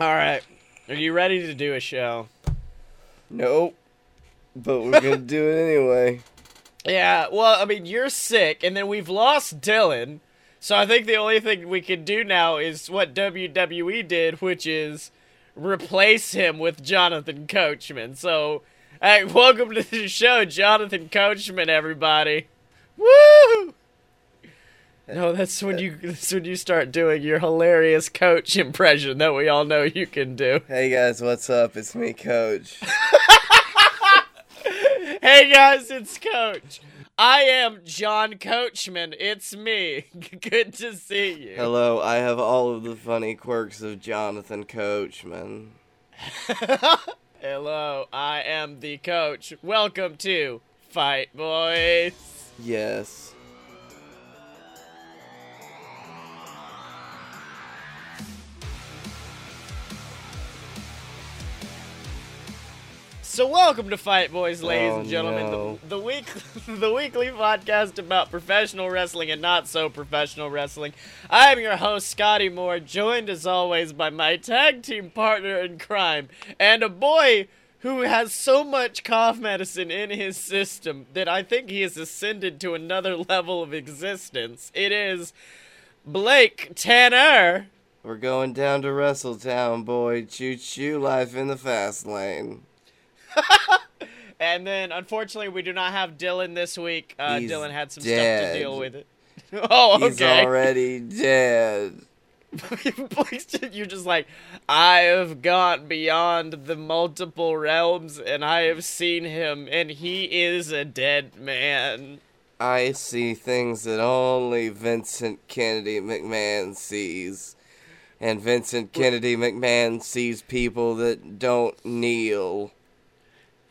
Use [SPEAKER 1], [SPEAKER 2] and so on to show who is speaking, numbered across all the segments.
[SPEAKER 1] All right. Are you ready to do a show?
[SPEAKER 2] Nope. But we're gonna do it anyway.
[SPEAKER 1] Yeah, well, I mean, you're sick, and then we've lost Dylan. So I think the only thing we can do now is what WWE did, which is replace him with Jonathan Coachman. So, hey, welcome to the show, Jonathan Coachman, everybody. Woo! No, that's when you that's when you start doing your hilarious coach impression that we all know you can do.
[SPEAKER 2] Hey guys, what's up? It's me, Coach.
[SPEAKER 1] Hey guys, it's Coach. I am John Coachman. It's me. Good to see you.
[SPEAKER 2] Hello, I have all of the funny quirks of Jonathan Coachman.
[SPEAKER 1] Hello, I am the coach. Welcome to Fight Boys.
[SPEAKER 2] Yes.
[SPEAKER 1] So welcome to Fight Boys, ladies
[SPEAKER 2] Oh,
[SPEAKER 1] and gentlemen.
[SPEAKER 2] no.
[SPEAKER 1] The, the week the weekly podcast about professional wrestling and not so professional wrestling. I am your host, Scotty Moore, joined as always by my tag team partner in crime, and a boy who has so much cough medicine in his system that I think he has ascended to another level of existence. It is Blake Tanner.
[SPEAKER 2] We're going down to Wrestletown, boy. Choo choo, life in the fast lane.
[SPEAKER 1] And then, unfortunately, we do not have Dylan this week. Uh, Dylan had some stuff to deal with it. oh, okay.
[SPEAKER 2] He's already dead.
[SPEAKER 1] You're just like, I have gone beyond the multiple realms, and I have seen him, and he is a dead man.
[SPEAKER 2] I see things that only Vincent Kennedy McMahon sees. And Vincent Kennedy McMahon sees people that don't kneel.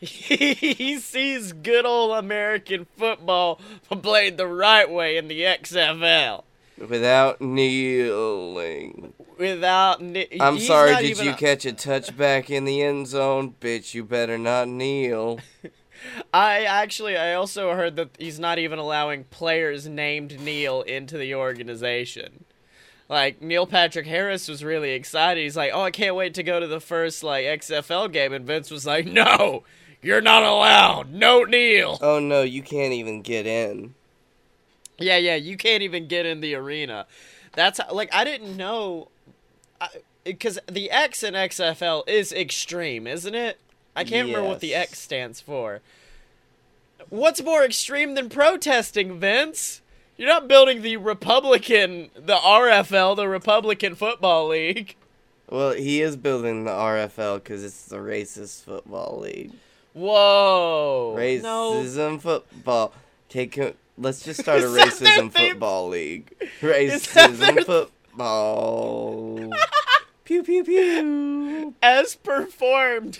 [SPEAKER 1] he sees good old American football played the right way in the XFL.
[SPEAKER 2] Without kneeling.
[SPEAKER 1] Without, ni-
[SPEAKER 2] I'm sorry, did you
[SPEAKER 1] a-
[SPEAKER 2] catch a touchback in the end zone? Bitch, you better not kneel.
[SPEAKER 1] I actually, I also heard that he's not even allowing players named Neil into the organization. Like Neil Patrick Harris was really excited. He's like, "Oh, I can't wait to go to the first like XFL game." And Vince was like, "No, you're not allowed. No Neil."
[SPEAKER 2] Oh no, you can't even get in.
[SPEAKER 1] Yeah, yeah, you can't even get in the arena. That's how, like I didn't know, because the X in XFL is extreme, isn't it? I can't remember what the X stands for. What's more extreme than protesting, Vince? You're not building the Republican, the RFL, the Republican Football League.
[SPEAKER 2] Well, he is building the RFL because it's the racist football league.
[SPEAKER 1] Whoa. No.
[SPEAKER 2] Racism football. Take. a- Let's just start a
[SPEAKER 1] Is that their
[SPEAKER 2] racism
[SPEAKER 1] theme?
[SPEAKER 2] football league.
[SPEAKER 1] that their-
[SPEAKER 2] Racism football. pew pew pew.
[SPEAKER 1] As performed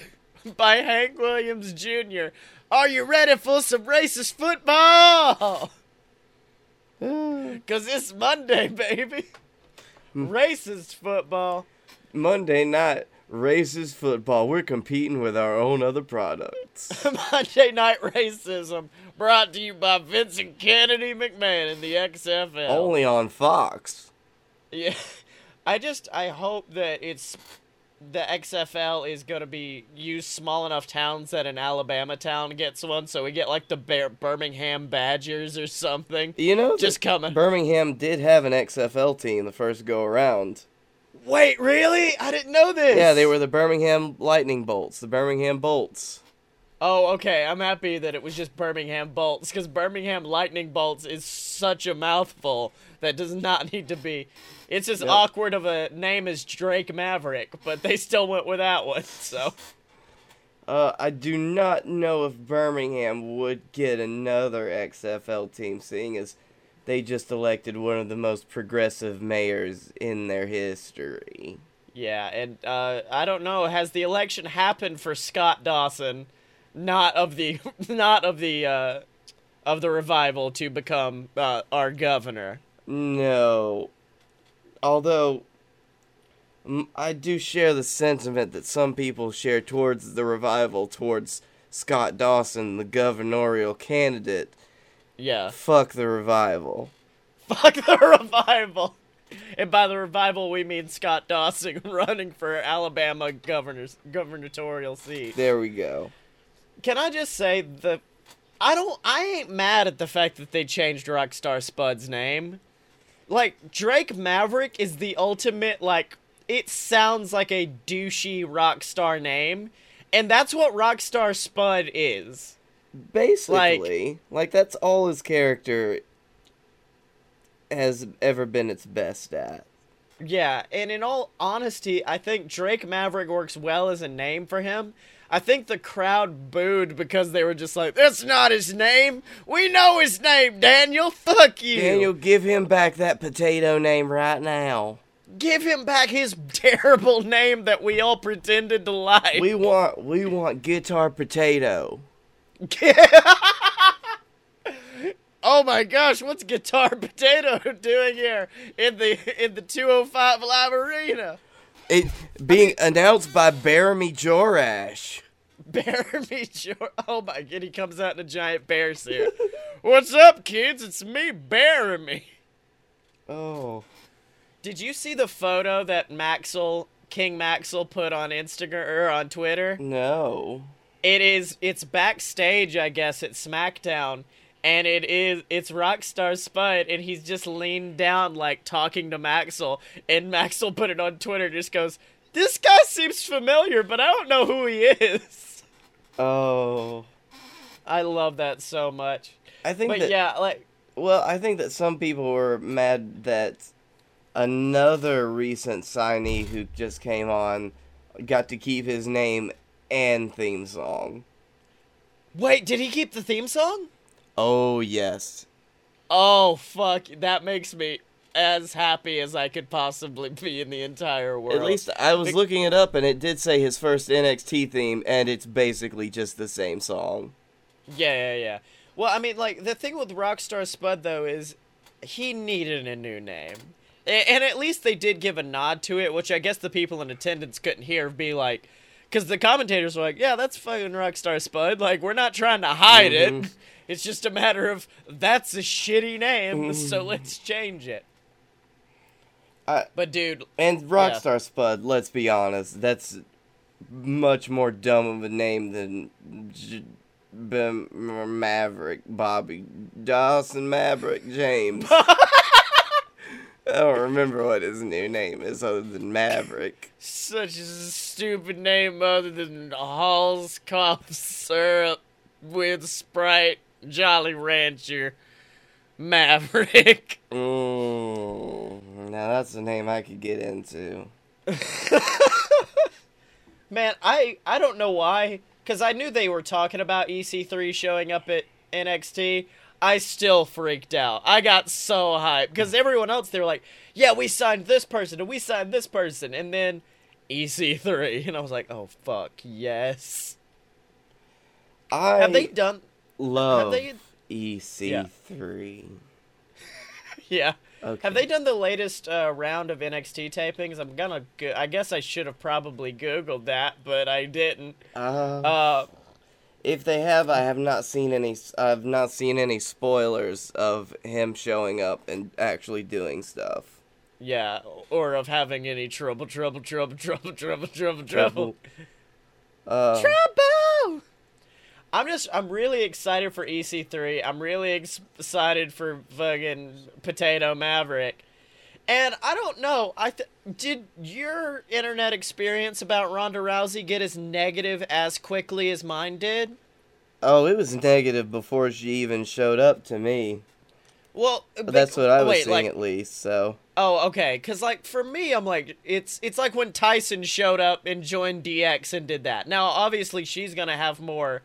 [SPEAKER 1] by Hank Williams Jr. Are you ready for some racist football? Cause it's Monday, baby. Hmm. Racist football.
[SPEAKER 2] Monday night racist football. We're competing with our own other products.
[SPEAKER 1] Monday Night Racism, brought to you by Vincent Kennedy McMahon in the XFL.
[SPEAKER 2] Only on Fox.
[SPEAKER 1] Yeah, I just I hope that it's the XFL is gonna be use small enough towns that an Alabama town gets one, so we get like the Bear- Birmingham Badgers or something.
[SPEAKER 2] You know,
[SPEAKER 1] Just coming.
[SPEAKER 2] Birmingham did have an XFL team the first go around.
[SPEAKER 1] Wait, really? I didn't know this.
[SPEAKER 2] Yeah, they were the Birmingham Lightning Bolts, the Birmingham Bolts.
[SPEAKER 1] Oh, okay. I'm happy that it was just Birmingham Bolts because Birmingham Lightning Bolts is such a mouthful that does not need to be. It's as awkward of a name as Drake Maverick, but they still went with that one. So
[SPEAKER 2] Uh, I do not know if Birmingham would get another XFL team, seeing as they just elected one of the most progressive mayors in their history.
[SPEAKER 1] yeah, and uh, I don't know. Has the election happened for Scott Dawson, not of the not of the uh, of the revival to become uh, our governor?
[SPEAKER 2] No. Although, I do share the sentiment that some people share towards the revival, towards Scott Dawson, the gubernatorial candidate.
[SPEAKER 1] Yeah.
[SPEAKER 2] Fuck the revival.
[SPEAKER 1] Fuck the revival. And by the revival, we mean Scott Dawson running for Alabama governor's gubernatorial seat.
[SPEAKER 2] There we go.
[SPEAKER 1] Can I just say the I don't I ain't mad at the fact that they changed Rockstar Spud's name. Like Drake Maverick is the ultimate like it sounds like a douchey rockstar name, and that's what Rockstar Spud is.
[SPEAKER 2] Basically, like, that's all his character has ever been its best at.
[SPEAKER 1] Yeah, and in all honesty, I think Drake Maverick works well as a name for him. I think the crowd booed because they were just like, "That's not his name. We know his name, Daniel. Fuck you."
[SPEAKER 2] Daniel, give him back that potato name right now.
[SPEAKER 1] Give him back his terrible name that we all pretended to like.
[SPEAKER 2] We want we want guitar potato.
[SPEAKER 1] oh my gosh, what's Guitar Potato doing here in the in the 205 Live Arena?
[SPEAKER 2] It being announced by Bearamy Jorash.
[SPEAKER 1] Bearamy Jorash. Oh my god, he comes out in a giant bear suit. What's up, kids? It's me, Bearamy.
[SPEAKER 2] Oh.
[SPEAKER 1] Did you see the photo that Maxwell King Maxwell put on Instagram or er, on Twitter?
[SPEAKER 2] No.
[SPEAKER 1] It is it's backstage, I guess, at SmackDown, and it is it's Rockstar Spud, and he's just leaned down like talking to Maxwell, and Maxwell put it on Twitter, just goes, "This guy seems familiar, but I don't know who he is."
[SPEAKER 2] Oh.
[SPEAKER 1] I love that so much.
[SPEAKER 2] I think
[SPEAKER 1] But
[SPEAKER 2] that
[SPEAKER 1] yeah, like
[SPEAKER 2] well, I think that some people were mad that another recent signee who just came on got to keep his name and theme song.
[SPEAKER 1] wait, did he keep the theme song?
[SPEAKER 2] Oh yes.
[SPEAKER 1] Oh fuck, that makes me as happy as I could possibly be in the entire world.
[SPEAKER 2] At least I was looking it up and it did say his first NXT theme and it's basically just the same song.
[SPEAKER 1] Yeah, yeah, yeah. Well, I mean, like the thing with Rockstar Spud though is he needed a new name, and at least they did give a nod to it, which I guess the people in attendance couldn't hear. Be like, because the commentators were like, "Yeah, that's fucking Rockstar Spud. Like, we're not trying to hide it.
[SPEAKER 2] Mhm.
[SPEAKER 1] It's just a matter of that's a shitty name, so let's change it."
[SPEAKER 2] I,
[SPEAKER 1] But dude,
[SPEAKER 2] and Rockstar Spud, let's be honest, that's much more dumb of a name than J- B- Maverick Bobby Dawson Maverick James. I don't remember what his new name is other than Maverick.
[SPEAKER 1] such a stupid name other than Hall's cough syrup with Sprite Jolly Rancher Maverick.
[SPEAKER 2] Mm, now that's a name I could get into.
[SPEAKER 1] Man, I I don't know why cuz I knew they were talking about EC3 showing up at NXT. I still freaked out. I got so hyped cuz everyone else they were like, "Yeah, we signed this person and we signed this person." And then EC3 and I was like, "Oh fuck, yes."
[SPEAKER 2] I
[SPEAKER 1] Have they done
[SPEAKER 2] love have
[SPEAKER 1] they-
[SPEAKER 2] EC3.
[SPEAKER 1] Yeah.
[SPEAKER 2] Okay.
[SPEAKER 1] Have they done the latest uh, round of NXT tapings? I'm gonna. Go- I guess I should have probably googled that, but I didn't.
[SPEAKER 2] Uh,
[SPEAKER 1] Uh,
[SPEAKER 2] if they have, I have not seen any. I've not seen any spoilers of him showing up and actually doing stuff.
[SPEAKER 1] yeah, or of having any trouble, trouble, trouble, trouble, trouble, trouble, trouble,
[SPEAKER 2] Uh,
[SPEAKER 1] trouble. I'm just. I'm really excited for EC3. I'm really ex- excited for fucking Potato Maverick. And I don't know. I th- did your internet experience about Ronda Rousey get as negative as quickly as mine did?
[SPEAKER 2] oh, it was negative before she even showed up to me.
[SPEAKER 1] Well,
[SPEAKER 2] But that's what I was
[SPEAKER 1] wait,
[SPEAKER 2] seeing
[SPEAKER 1] like,
[SPEAKER 2] at least. So
[SPEAKER 1] Oh, okay. Cause like for me, I'm like it's it's like when Tyson showed up and joined DX and did that. Now, obviously, she's gonna have more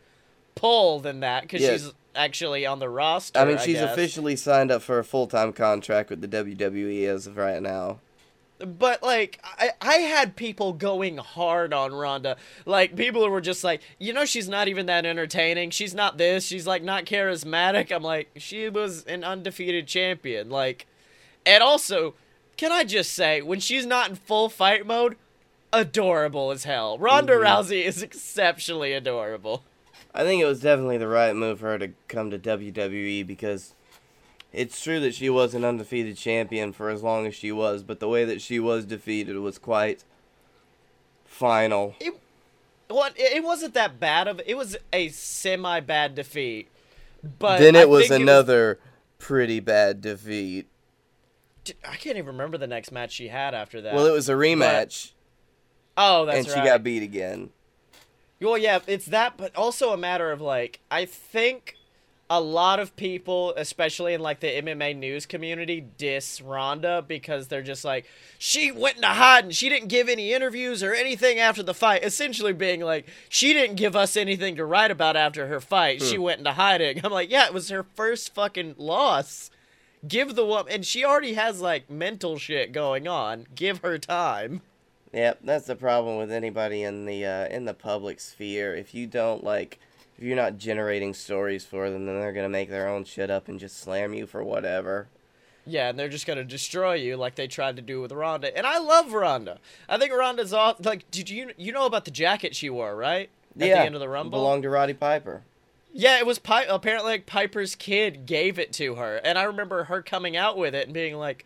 [SPEAKER 1] pull than that because she's actually on the roster.
[SPEAKER 2] I mean, she's
[SPEAKER 1] guess.
[SPEAKER 2] officially signed up for a full time contract with the WWE as of right now.
[SPEAKER 1] But like, I I had people going hard on Ronda. Like people were just like, you know, she's not even that entertaining. She's not this. She's like not charismatic. I'm like, she was an undefeated champion. Like, and also, can I just say, when she's not in full fight mode, adorable as hell. Ronda
[SPEAKER 2] Mhm.
[SPEAKER 1] Rousey is exceptionally adorable.
[SPEAKER 2] I think it was definitely the right move for her to come to WWE because It's true that she was an undefeated champion for as long as she was, but the way that she was defeated was quite final.
[SPEAKER 1] It, well, it it wasn't that bad of. It was a semi bad defeat, but
[SPEAKER 2] then
[SPEAKER 1] I
[SPEAKER 2] it was another pretty bad defeat.
[SPEAKER 1] I can't even remember the next match she had after that.
[SPEAKER 2] Well, it was a rematch,
[SPEAKER 1] oh, that's
[SPEAKER 2] and she got beat again.
[SPEAKER 1] Well, yeah, it's that, but also a matter of like, I think a lot of people, especially in like the MMA news community, diss Ronda because they're just like, she went into hiding. She didn't give any interviews or anything after the fight. Essentially, being like, she didn't give us anything to write about after her fight. She hmm. went into hiding. I'm like, yeah, it was her first fucking loss. Give the woman, and she already has like mental shit going on. Give her time.
[SPEAKER 2] Yep, that's the problem with anybody in the uh, in the public sphere. If you don't like, if you're not generating stories for them, then they're gonna make their own shit up and just slam you for whatever.
[SPEAKER 1] Yeah, and they're just gonna destroy you like they tried to do with Ronda. And I love Ronda. I think Ronda's off. Like, did you you know about the jacket she wore, right? At
[SPEAKER 2] yeah,
[SPEAKER 1] the end of the Rumble.
[SPEAKER 2] belonged to Roddy Piper.
[SPEAKER 1] Yeah, it was Pi- apparently like Piper's kid gave it to her, and I remember her coming out with it and being like,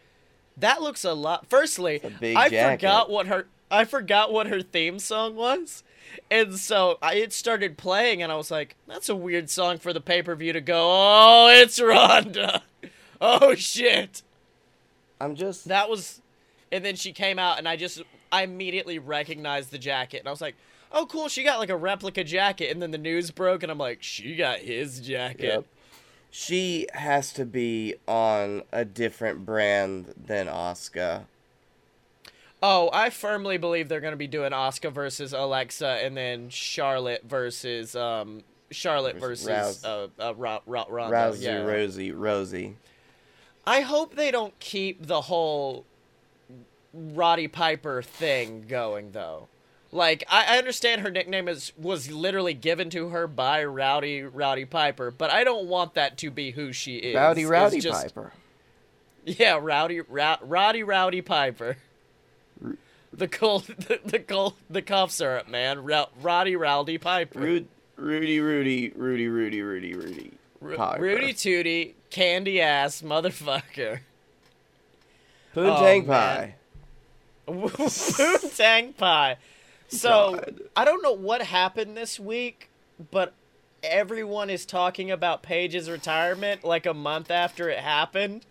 [SPEAKER 1] "That looks a lot." Firstly,
[SPEAKER 2] a
[SPEAKER 1] I
[SPEAKER 2] jacket.
[SPEAKER 1] forgot what her I forgot what her theme song was. And so I, it started playing, and I was like, "That's a weird song for the pay per view to go." Oh, it's Ronda. Oh shit.
[SPEAKER 2] I'm just
[SPEAKER 1] That was, and then she came out, and I just I immediately recognized the jacket, and I was like, "Oh, cool! She got like a replica jacket." And then the news broke, and I'm like, "She got his jacket."
[SPEAKER 2] Yep. She has to be on a different brand than Asuka.
[SPEAKER 1] Oh, I firmly believe they're gonna be doing Asuka versus Alexa, and then Charlotte versus um Charlotte
[SPEAKER 2] Versus
[SPEAKER 1] versus
[SPEAKER 2] Rouse-
[SPEAKER 1] uh, uh Ro- Ro- Ronda.
[SPEAKER 2] Rousey,
[SPEAKER 1] yeah.
[SPEAKER 2] Rosie, Rosie.
[SPEAKER 1] I hope they don't keep the whole Roddy Piper thing going though. Like I, I understand her nickname is was literally given to her by Rowdy Rowdy Piper, but I don't want that to be who she is.
[SPEAKER 2] Rowdy, Rowdy
[SPEAKER 1] just-
[SPEAKER 2] Piper.
[SPEAKER 1] Yeah, Rowdy Row, Roddy Rowdy Piper. The cold, the, the cold, the cough syrup man, Row, Roddy Rowdy Piper.
[SPEAKER 2] Rude, Rudy, Rudy, Rudy, Rudy, Rudy, Rudy.
[SPEAKER 1] Ru-
[SPEAKER 2] Piper.
[SPEAKER 1] Rudy Tooty, candy ass motherfucker.
[SPEAKER 2] Poontang
[SPEAKER 1] Oh,
[SPEAKER 2] Pie.
[SPEAKER 1] Poontang Pie. So
[SPEAKER 2] God.
[SPEAKER 1] I don't know what happened this week, but everyone is talking about Paige's retirement like a month after it happened,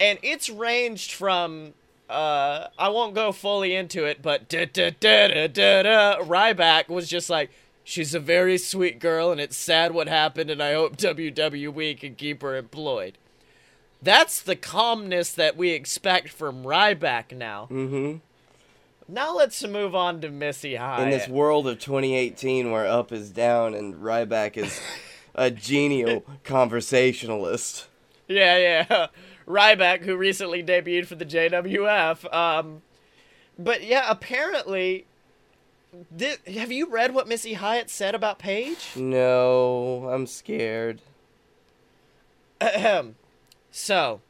[SPEAKER 1] and it's ranged from. Uh, I won't go fully into it, but da da da da da da. Ryback was just like, she's a very sweet girl, and it's sad what happened, and I hope WWE can keep her employed. That's the calmness that we expect from Ryback now.
[SPEAKER 2] Mm-hmm.
[SPEAKER 1] Now let's move on to Missy Hyatt.
[SPEAKER 2] In this world of 2018 where up is down and Ryback is a genial conversationalist.
[SPEAKER 1] yeah, yeah. Ryback, who recently debuted for the JWF. Um, but yeah, apparently, thi- have you read what Missy Hyatt said about Paige?
[SPEAKER 2] No, I'm scared.
[SPEAKER 1] Ahem. so,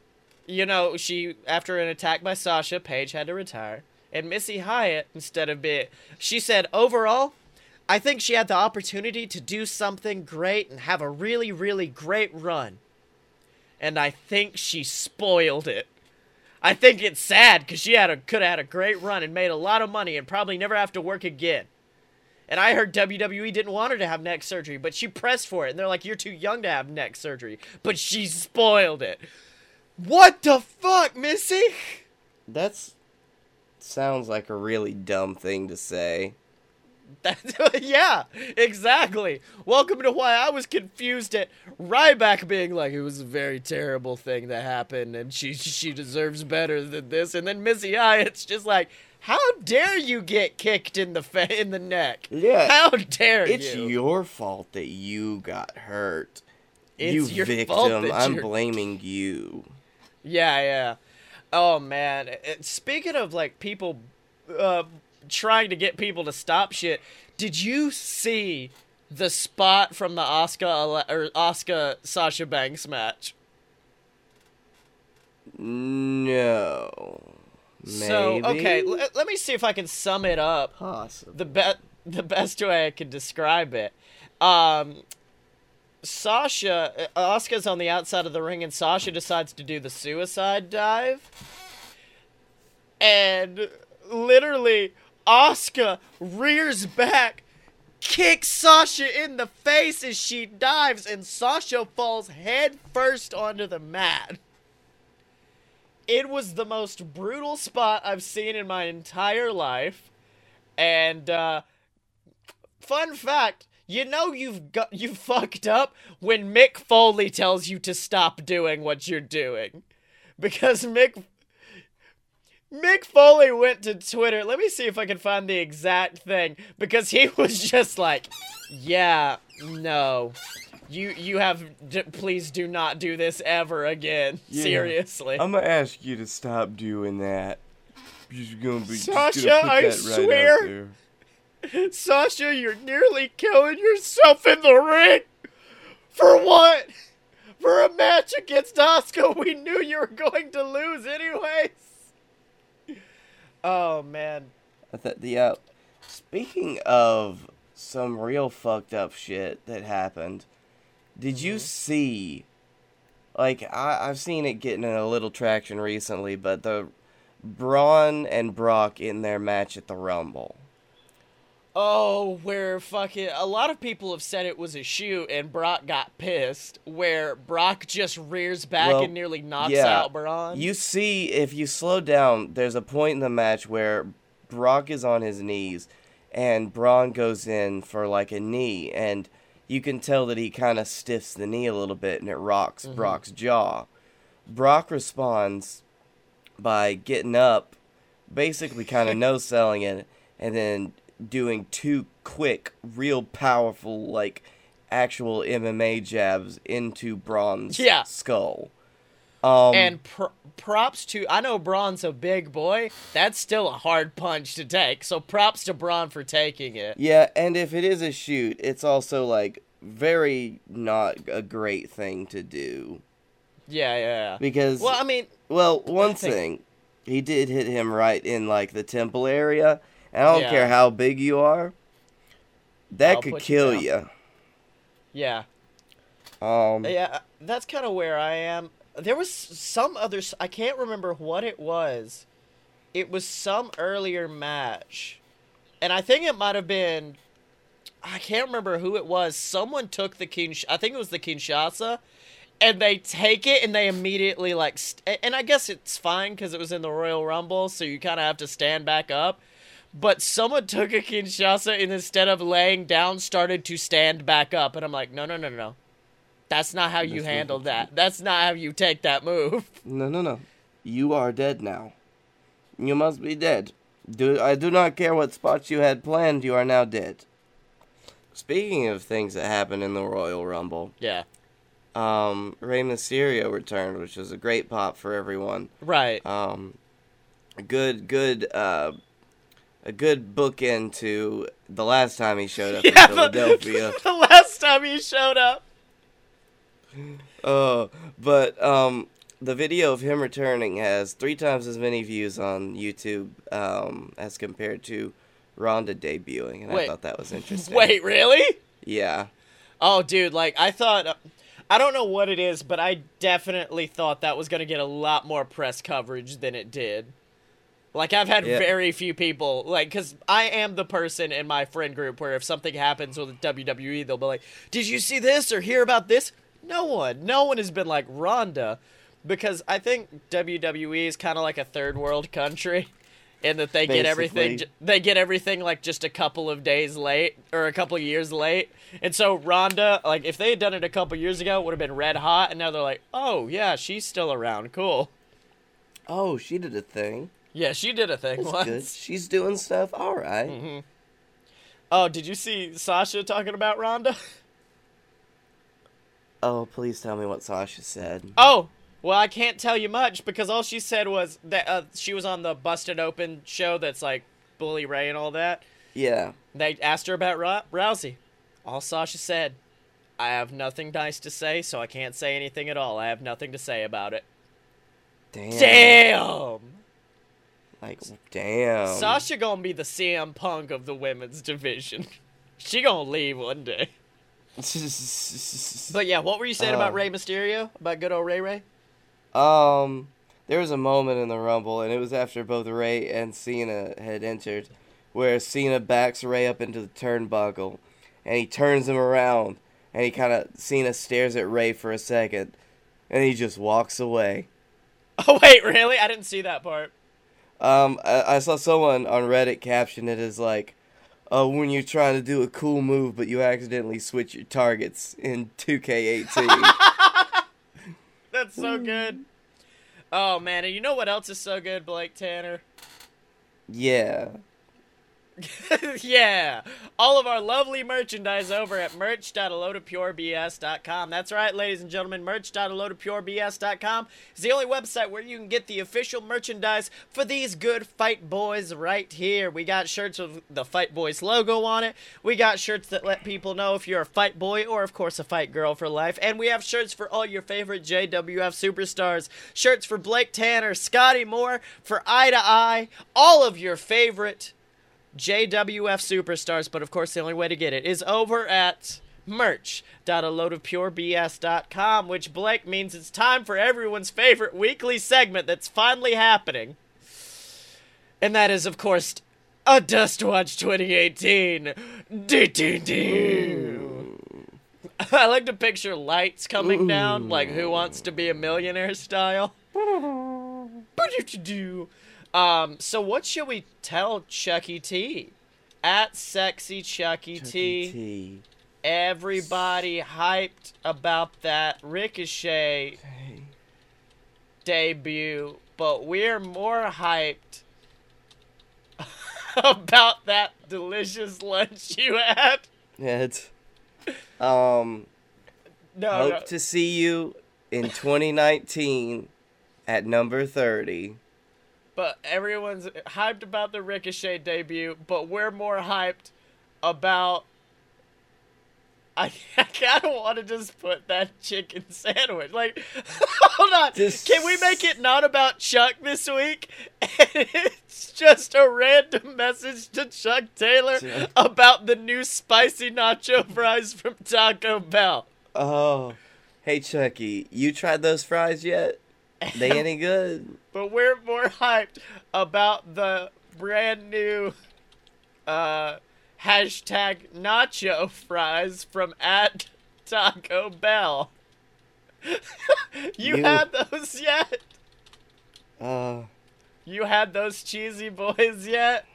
[SPEAKER 1] you know, she after an attack by Sasha, Paige had to retire, and Missy Hyatt, instead of being, she said, overall, I think she had the opportunity to do something great and have a really, really great run, and I think she spoiled it. I think it's sad because she had a could have had a great run and made a lot of money and probably never have to work again. And I heard WWE didn't want her to have neck surgery, but she pressed for it. And they're like, you're too young to have neck surgery. But she spoiled it. What the fuck, Missy?
[SPEAKER 2] That's sounds like a really dumb thing to say.
[SPEAKER 1] That's, yeah, exactly. Welcome to why I was confused at Ryback being like, it was a very terrible thing that happened and she she deserves better than this. And then Missy Hyatt's just like, how dare you get kicked in the fa- in the neck?
[SPEAKER 2] Yeah.
[SPEAKER 1] How dare
[SPEAKER 2] It's
[SPEAKER 1] you?
[SPEAKER 2] It's your fault that you got hurt.
[SPEAKER 1] It's
[SPEAKER 2] you
[SPEAKER 1] your
[SPEAKER 2] victim.
[SPEAKER 1] fault that
[SPEAKER 2] I'm blaming you.
[SPEAKER 1] Yeah, yeah. Oh man. Speaking of like people uh, trying to get people to stop shit, did you see the spot from the Asuka or Asuka Sasha Banks match?
[SPEAKER 2] No.
[SPEAKER 1] So okay, l- let me see if I can sum it up
[SPEAKER 2] Possible.
[SPEAKER 1] the best the best way I could describe it. Um, Sasha, uh, Asuka's on the outside of the ring, and Sasha decides to do the suicide dive. And literally, Asuka rears back, kicks Sasha in the face as she dives, and Sasha falls head first onto the mat. It was the most brutal spot I've seen in my entire life. And, uh, fun fact, you know you've got you fucked up when Mick Foley tells you to stop doing what you're doing. Because Mick Mick Foley went to Twitter. Let me see if I can find the exact thing because he was just like, "Yeah, no. You you have d- please do not do this ever again.
[SPEAKER 2] Yeah.
[SPEAKER 1] Seriously."
[SPEAKER 2] I'm gonna ask you to stop doing that. You're gonna be gonna
[SPEAKER 1] Sasha,
[SPEAKER 2] put
[SPEAKER 1] I
[SPEAKER 2] right
[SPEAKER 1] swear. Sasha, you're nearly killing yourself in the ring. For what? For a match against Asuka we knew you were going to lose anyways. Oh man.
[SPEAKER 2] I the uh, speaking of some real fucked up shit that happened, did you see? Like I, I've seen it getting a little traction recently, but the Braun and Brock in their match at the Rumble.
[SPEAKER 1] Oh, where fucking a lot of people have said it was a shoot and Brock got pissed. Where Brock just rears back
[SPEAKER 2] Well,
[SPEAKER 1] and nearly knocks
[SPEAKER 2] yeah.
[SPEAKER 1] out Braun.
[SPEAKER 2] You see, if you slow down, there's a point in the match where Brock is on his knees, and Braun goes in for like a knee, and you can tell that he kind of stiffs the knee a little bit, and it rocks mm-hmm. Brock's jaw. Brock responds by getting up, basically kind of no selling it, and then doing two quick, real powerful, like actual MMA jabs into Braun's
[SPEAKER 1] Yeah.
[SPEAKER 2] skull. Um,
[SPEAKER 1] and pr- props to I know Braun's a big boy. That's still a hard punch to take. So props to Braun for taking it.
[SPEAKER 2] Yeah, and if it is a shoot, it's also like very not a great thing to do
[SPEAKER 1] Yeah, yeah. yeah.
[SPEAKER 2] because
[SPEAKER 1] Well, I mean,
[SPEAKER 2] well, one
[SPEAKER 1] think-
[SPEAKER 2] thing, he did hit him right in like the temple area, I don't
[SPEAKER 1] Yeah.
[SPEAKER 2] care how big you are, that
[SPEAKER 1] I'll
[SPEAKER 2] could kill you.
[SPEAKER 1] yeah.
[SPEAKER 2] Um,
[SPEAKER 1] Yeah, that's kind of where I am. There was some other. I can't remember what it was. It was some earlier match, and I think it might have been. I can't remember who it was. Someone took the Kinsh. I think it was the Kinshasa, and they take it and they immediately like. St- and I guess it's fine because it was in the Royal Rumble, so you kind of have to stand back up. But someone took a Kinshasa and instead of laying down, started to stand back up, and I'm like, no, no, no, no, no. That's not how you
[SPEAKER 2] That's
[SPEAKER 1] handle that. That's not how you take that move.
[SPEAKER 2] no, no, no, you are dead now. You must be dead. Do I do not care what spots you had planned. You are now dead. Speaking of things that happened in the Royal Rumble,
[SPEAKER 1] Yeah.
[SPEAKER 2] um, Rey Mysterio returned, which was a great pop for everyone.
[SPEAKER 1] Right.
[SPEAKER 2] Um, good, good, uh, a good bookend to the last time he showed up
[SPEAKER 1] Yeah,
[SPEAKER 2] in Philadelphia.
[SPEAKER 1] The, the last time he showed up.
[SPEAKER 2] Uh, but um, the video of him returning has three times as many views on YouTube um, as compared to Ronda debuting, and I thought that was interesting.
[SPEAKER 1] Wait, really?
[SPEAKER 2] yeah,
[SPEAKER 1] Oh, dude, like I thought. I don't know what it is, but I definitely thought that was gonna get a lot more press coverage than it did. Like I've had
[SPEAKER 2] Yeah.
[SPEAKER 1] very few people like because I am the person in my friend group where if something happens with WWE, they'll be like, "Did you see this or hear about this?" No one, no one has been like Ronda, because I think WWE is kind of like a third world country, in that they get everything they get everything like just a couple of days late or a couple of years late. And so Ronda, like if they had done it a couple years ago, it would have been red hot. And now they're like, oh yeah, she's still around. Cool.
[SPEAKER 2] Oh, she did a thing.
[SPEAKER 1] Yeah, she did a thing
[SPEAKER 2] That's
[SPEAKER 1] once.
[SPEAKER 2] good. She's doing stuff. All right.
[SPEAKER 1] Mm-hmm. Oh, did you see Sasha talking about Ronda?
[SPEAKER 2] Oh, please tell me what Sasha said.
[SPEAKER 1] Oh, well, I can't tell you much because all she said was that uh, she was on the Busted Open show that's like Bully Ray and all that.
[SPEAKER 2] Yeah.
[SPEAKER 1] They asked her about Ro- Rousey. All Sasha said, I have nothing nice to say, so I can't say anything at all. I have nothing to say about it.
[SPEAKER 2] Damn.
[SPEAKER 1] Damn!
[SPEAKER 2] Like, damn.
[SPEAKER 1] Sasha gonna be the CM Punk of the women's division. she gonna leave one day. But yeah, what were you saying about
[SPEAKER 2] Uh.
[SPEAKER 1] Rey Mysterio? About good old Ray Ray?
[SPEAKER 2] Um, there was a moment in the Rumble, and it was after both Ray and Cena had entered, where Cena backs Ray up into the turnbuckle, and he turns him around, and he kind of Cena stares at Ray for a second, and he just walks away.
[SPEAKER 1] Oh wait, really? I didn't see that part.
[SPEAKER 2] Um, I, I saw someone on Reddit caption it as like, "Oh, when you're trying to do a cool move, but you accidentally switch your targets in 2K18."
[SPEAKER 1] That's so good. Oh man, and you know what else is so good, Blake Tanner?
[SPEAKER 2] yeah.
[SPEAKER 1] yeah, all of our lovely merchandise over at merch.aloadofpurebs.com. That's right, ladies and gentlemen, merch.aloadofpurebs.com is the only website where you can get the official merchandise for these good fight boys right here. We got shirts with the Fight Boys logo on it. We got shirts that let people know if you're a fight boy or, of course, a fight girl for life. And we have shirts for all your favorite JWF superstars. Shirts for Blake Tanner, Scotty Moore, for Eye to Eye, all of your favorite JWF Superstars, but of course the only way to get it is over at merch.aloadofpurebs.com, which Blake means it's time for everyone's favorite weekly segment that's finally happening. And that is, of course, a Dust Watch 2018. Do, do, do. I like to picture lights coming down, like Who Wants to Be a Millionaire style. Ba-do-do-do. Um, so what should we tell Chucky T? At sexy Chucky, T.
[SPEAKER 2] T.
[SPEAKER 1] Everybody hyped about that Ricochet debut, but we're more hyped about that delicious lunch you had.
[SPEAKER 2] Yeah, it's. Um,
[SPEAKER 1] No,
[SPEAKER 2] hope
[SPEAKER 1] no.
[SPEAKER 2] to see you in 2019 at number 30.
[SPEAKER 1] But everyone's hyped about the Ricochet debut, but we're more hyped about. I, I kind of want to just put that chicken sandwich. Like, hold on.
[SPEAKER 2] Just-
[SPEAKER 1] Can we make it not about Chuck this week? And it's just a random message to Chuck Taylor
[SPEAKER 2] Chuck.
[SPEAKER 1] about the new spicy nacho fries from Taco Bell.
[SPEAKER 2] Oh, hey Chucky, you tried those fries yet? They any good?
[SPEAKER 1] but we're more hyped about the brand new uh, hashtag nacho fries from at Taco Bell. you
[SPEAKER 2] You-
[SPEAKER 1] had those yet?
[SPEAKER 2] Uh,
[SPEAKER 1] You had those cheesy boys yet?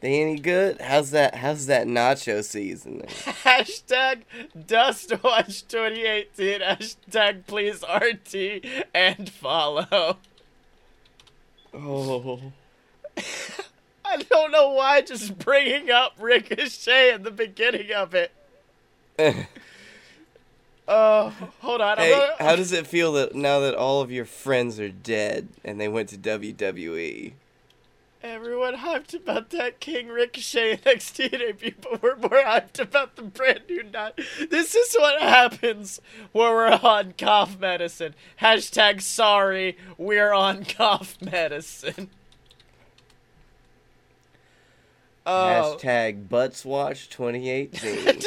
[SPEAKER 2] They any good? How's that? How's that nacho seasoning?
[SPEAKER 1] Hashtag DustWatch 2018. Hashtag please RT and follow.
[SPEAKER 2] Oh,
[SPEAKER 1] I don't know why just bringing up Ricochet in the beginning of it.
[SPEAKER 2] hey,
[SPEAKER 1] Oh, hold on. I'm gonna-
[SPEAKER 2] how does it feel that now that all of your friends are dead and they went to? WWE?
[SPEAKER 1] Everyone hyped about that King Ricochet debut, but we're more hyped about the brand new night. This is what happens when we're on cough medicine. Hashtag sorry, we're on cough medicine. Oh,
[SPEAKER 2] Hashtag Butts Watch 2018.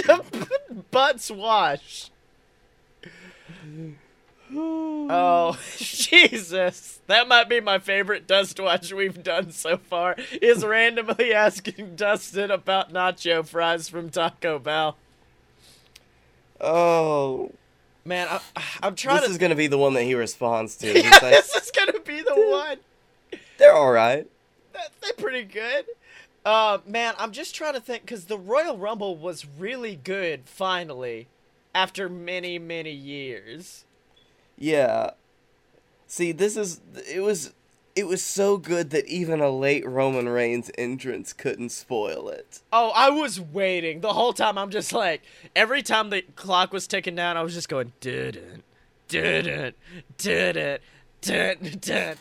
[SPEAKER 1] butts wash. Oh, Jesus. That might be my favorite Dust Watch we've done so far, is randomly asking Dustin about nacho fries from Taco Bell.
[SPEAKER 2] oh,
[SPEAKER 1] Man, I, I'm trying
[SPEAKER 2] this
[SPEAKER 1] to...
[SPEAKER 2] is gonna be the one that he responds to.
[SPEAKER 1] Yeah,
[SPEAKER 2] like,
[SPEAKER 1] this is gonna be the one.
[SPEAKER 2] They're all right.
[SPEAKER 1] They're pretty good. Uh, man, I'm just trying to think, because the Royal Rumble was really good, finally, after many, many years.
[SPEAKER 2] Yeah. See, this is it was it was so good that even a late Roman Reigns entrance couldn't spoil it.
[SPEAKER 1] Oh, I was waiting the whole time. I'm just like, every time the clock was ticking down, I was just going, didn't, didn't, didn't, didn't, didn't.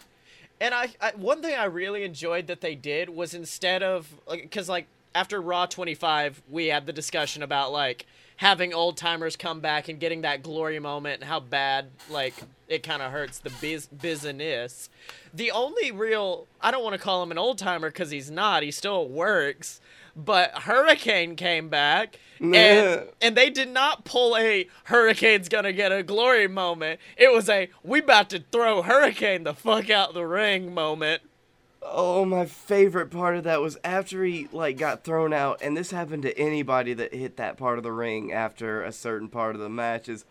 [SPEAKER 1] And I, I, one thing I really enjoyed that they did was instead of, because like, after Raw 25, we had the discussion about like having old timers come back and getting that glory moment and how bad like it kind of hurts the biz- business. The only real I don't want to call him an old timer because he's not. He still works. But Hurricane came back and
[SPEAKER 2] Yeah.
[SPEAKER 1] and they did not pull a Hurricane's gonna get a glory moment. It was a we about to throw Hurricane the fuck out the ring moment.
[SPEAKER 2] Oh, my favorite part of that was after he like got thrown out, and this happened to anybody that hit that part of the ring after a certain part of the matches.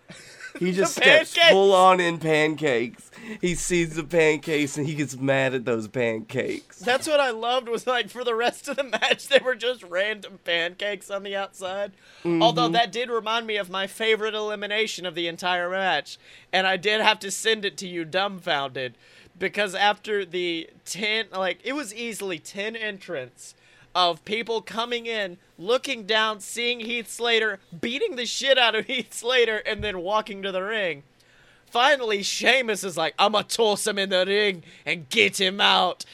[SPEAKER 2] He just steps
[SPEAKER 1] pancakes.
[SPEAKER 2] full on in pancakes. He sees the pancakes and he gets mad at those pancakes.
[SPEAKER 1] That's what I loved was like for the rest of the match they were just random pancakes on the outside. Although mm-hmm. that did remind me of my favorite elimination of the entire match, and I did have to send it to you dumbfounded because after the 10 like it was easily 10 entrants of people coming in, looking down, seeing Heath Slater, beating the shit out of Heath Slater and then walking to the ring. Finally, Sheamus is like, I'm gonna toss him in the ring and get him out.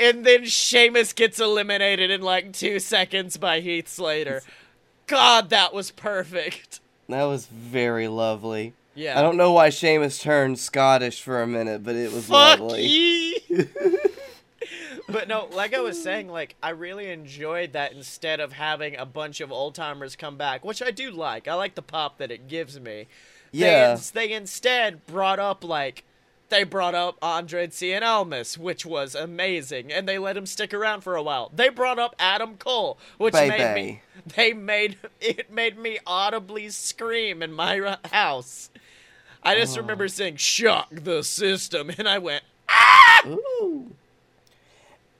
[SPEAKER 1] And then Sheamus gets eliminated in like two seconds by Heath Slater. God, that was perfect.
[SPEAKER 2] That was very lovely.
[SPEAKER 1] Yeah.
[SPEAKER 2] I don't know why Sheamus turned Scottish for a minute, but it was
[SPEAKER 1] Fuck
[SPEAKER 2] lovely.
[SPEAKER 1] ye! but no, like I was saying, like I really enjoyed that instead of having a bunch of old timers come back, which I do like. I like the pop that it gives me.
[SPEAKER 2] Yeah.
[SPEAKER 1] They, they instead brought up like they brought up Andrade Cien Almas, which was amazing, and they let him stick around for a while. They brought up Adam Cole, which
[SPEAKER 2] Bay
[SPEAKER 1] made
[SPEAKER 2] Bay.
[SPEAKER 1] me they made it made me audibly scream in my house. I just remember saying "shock the system," and I went,
[SPEAKER 2] Ooh.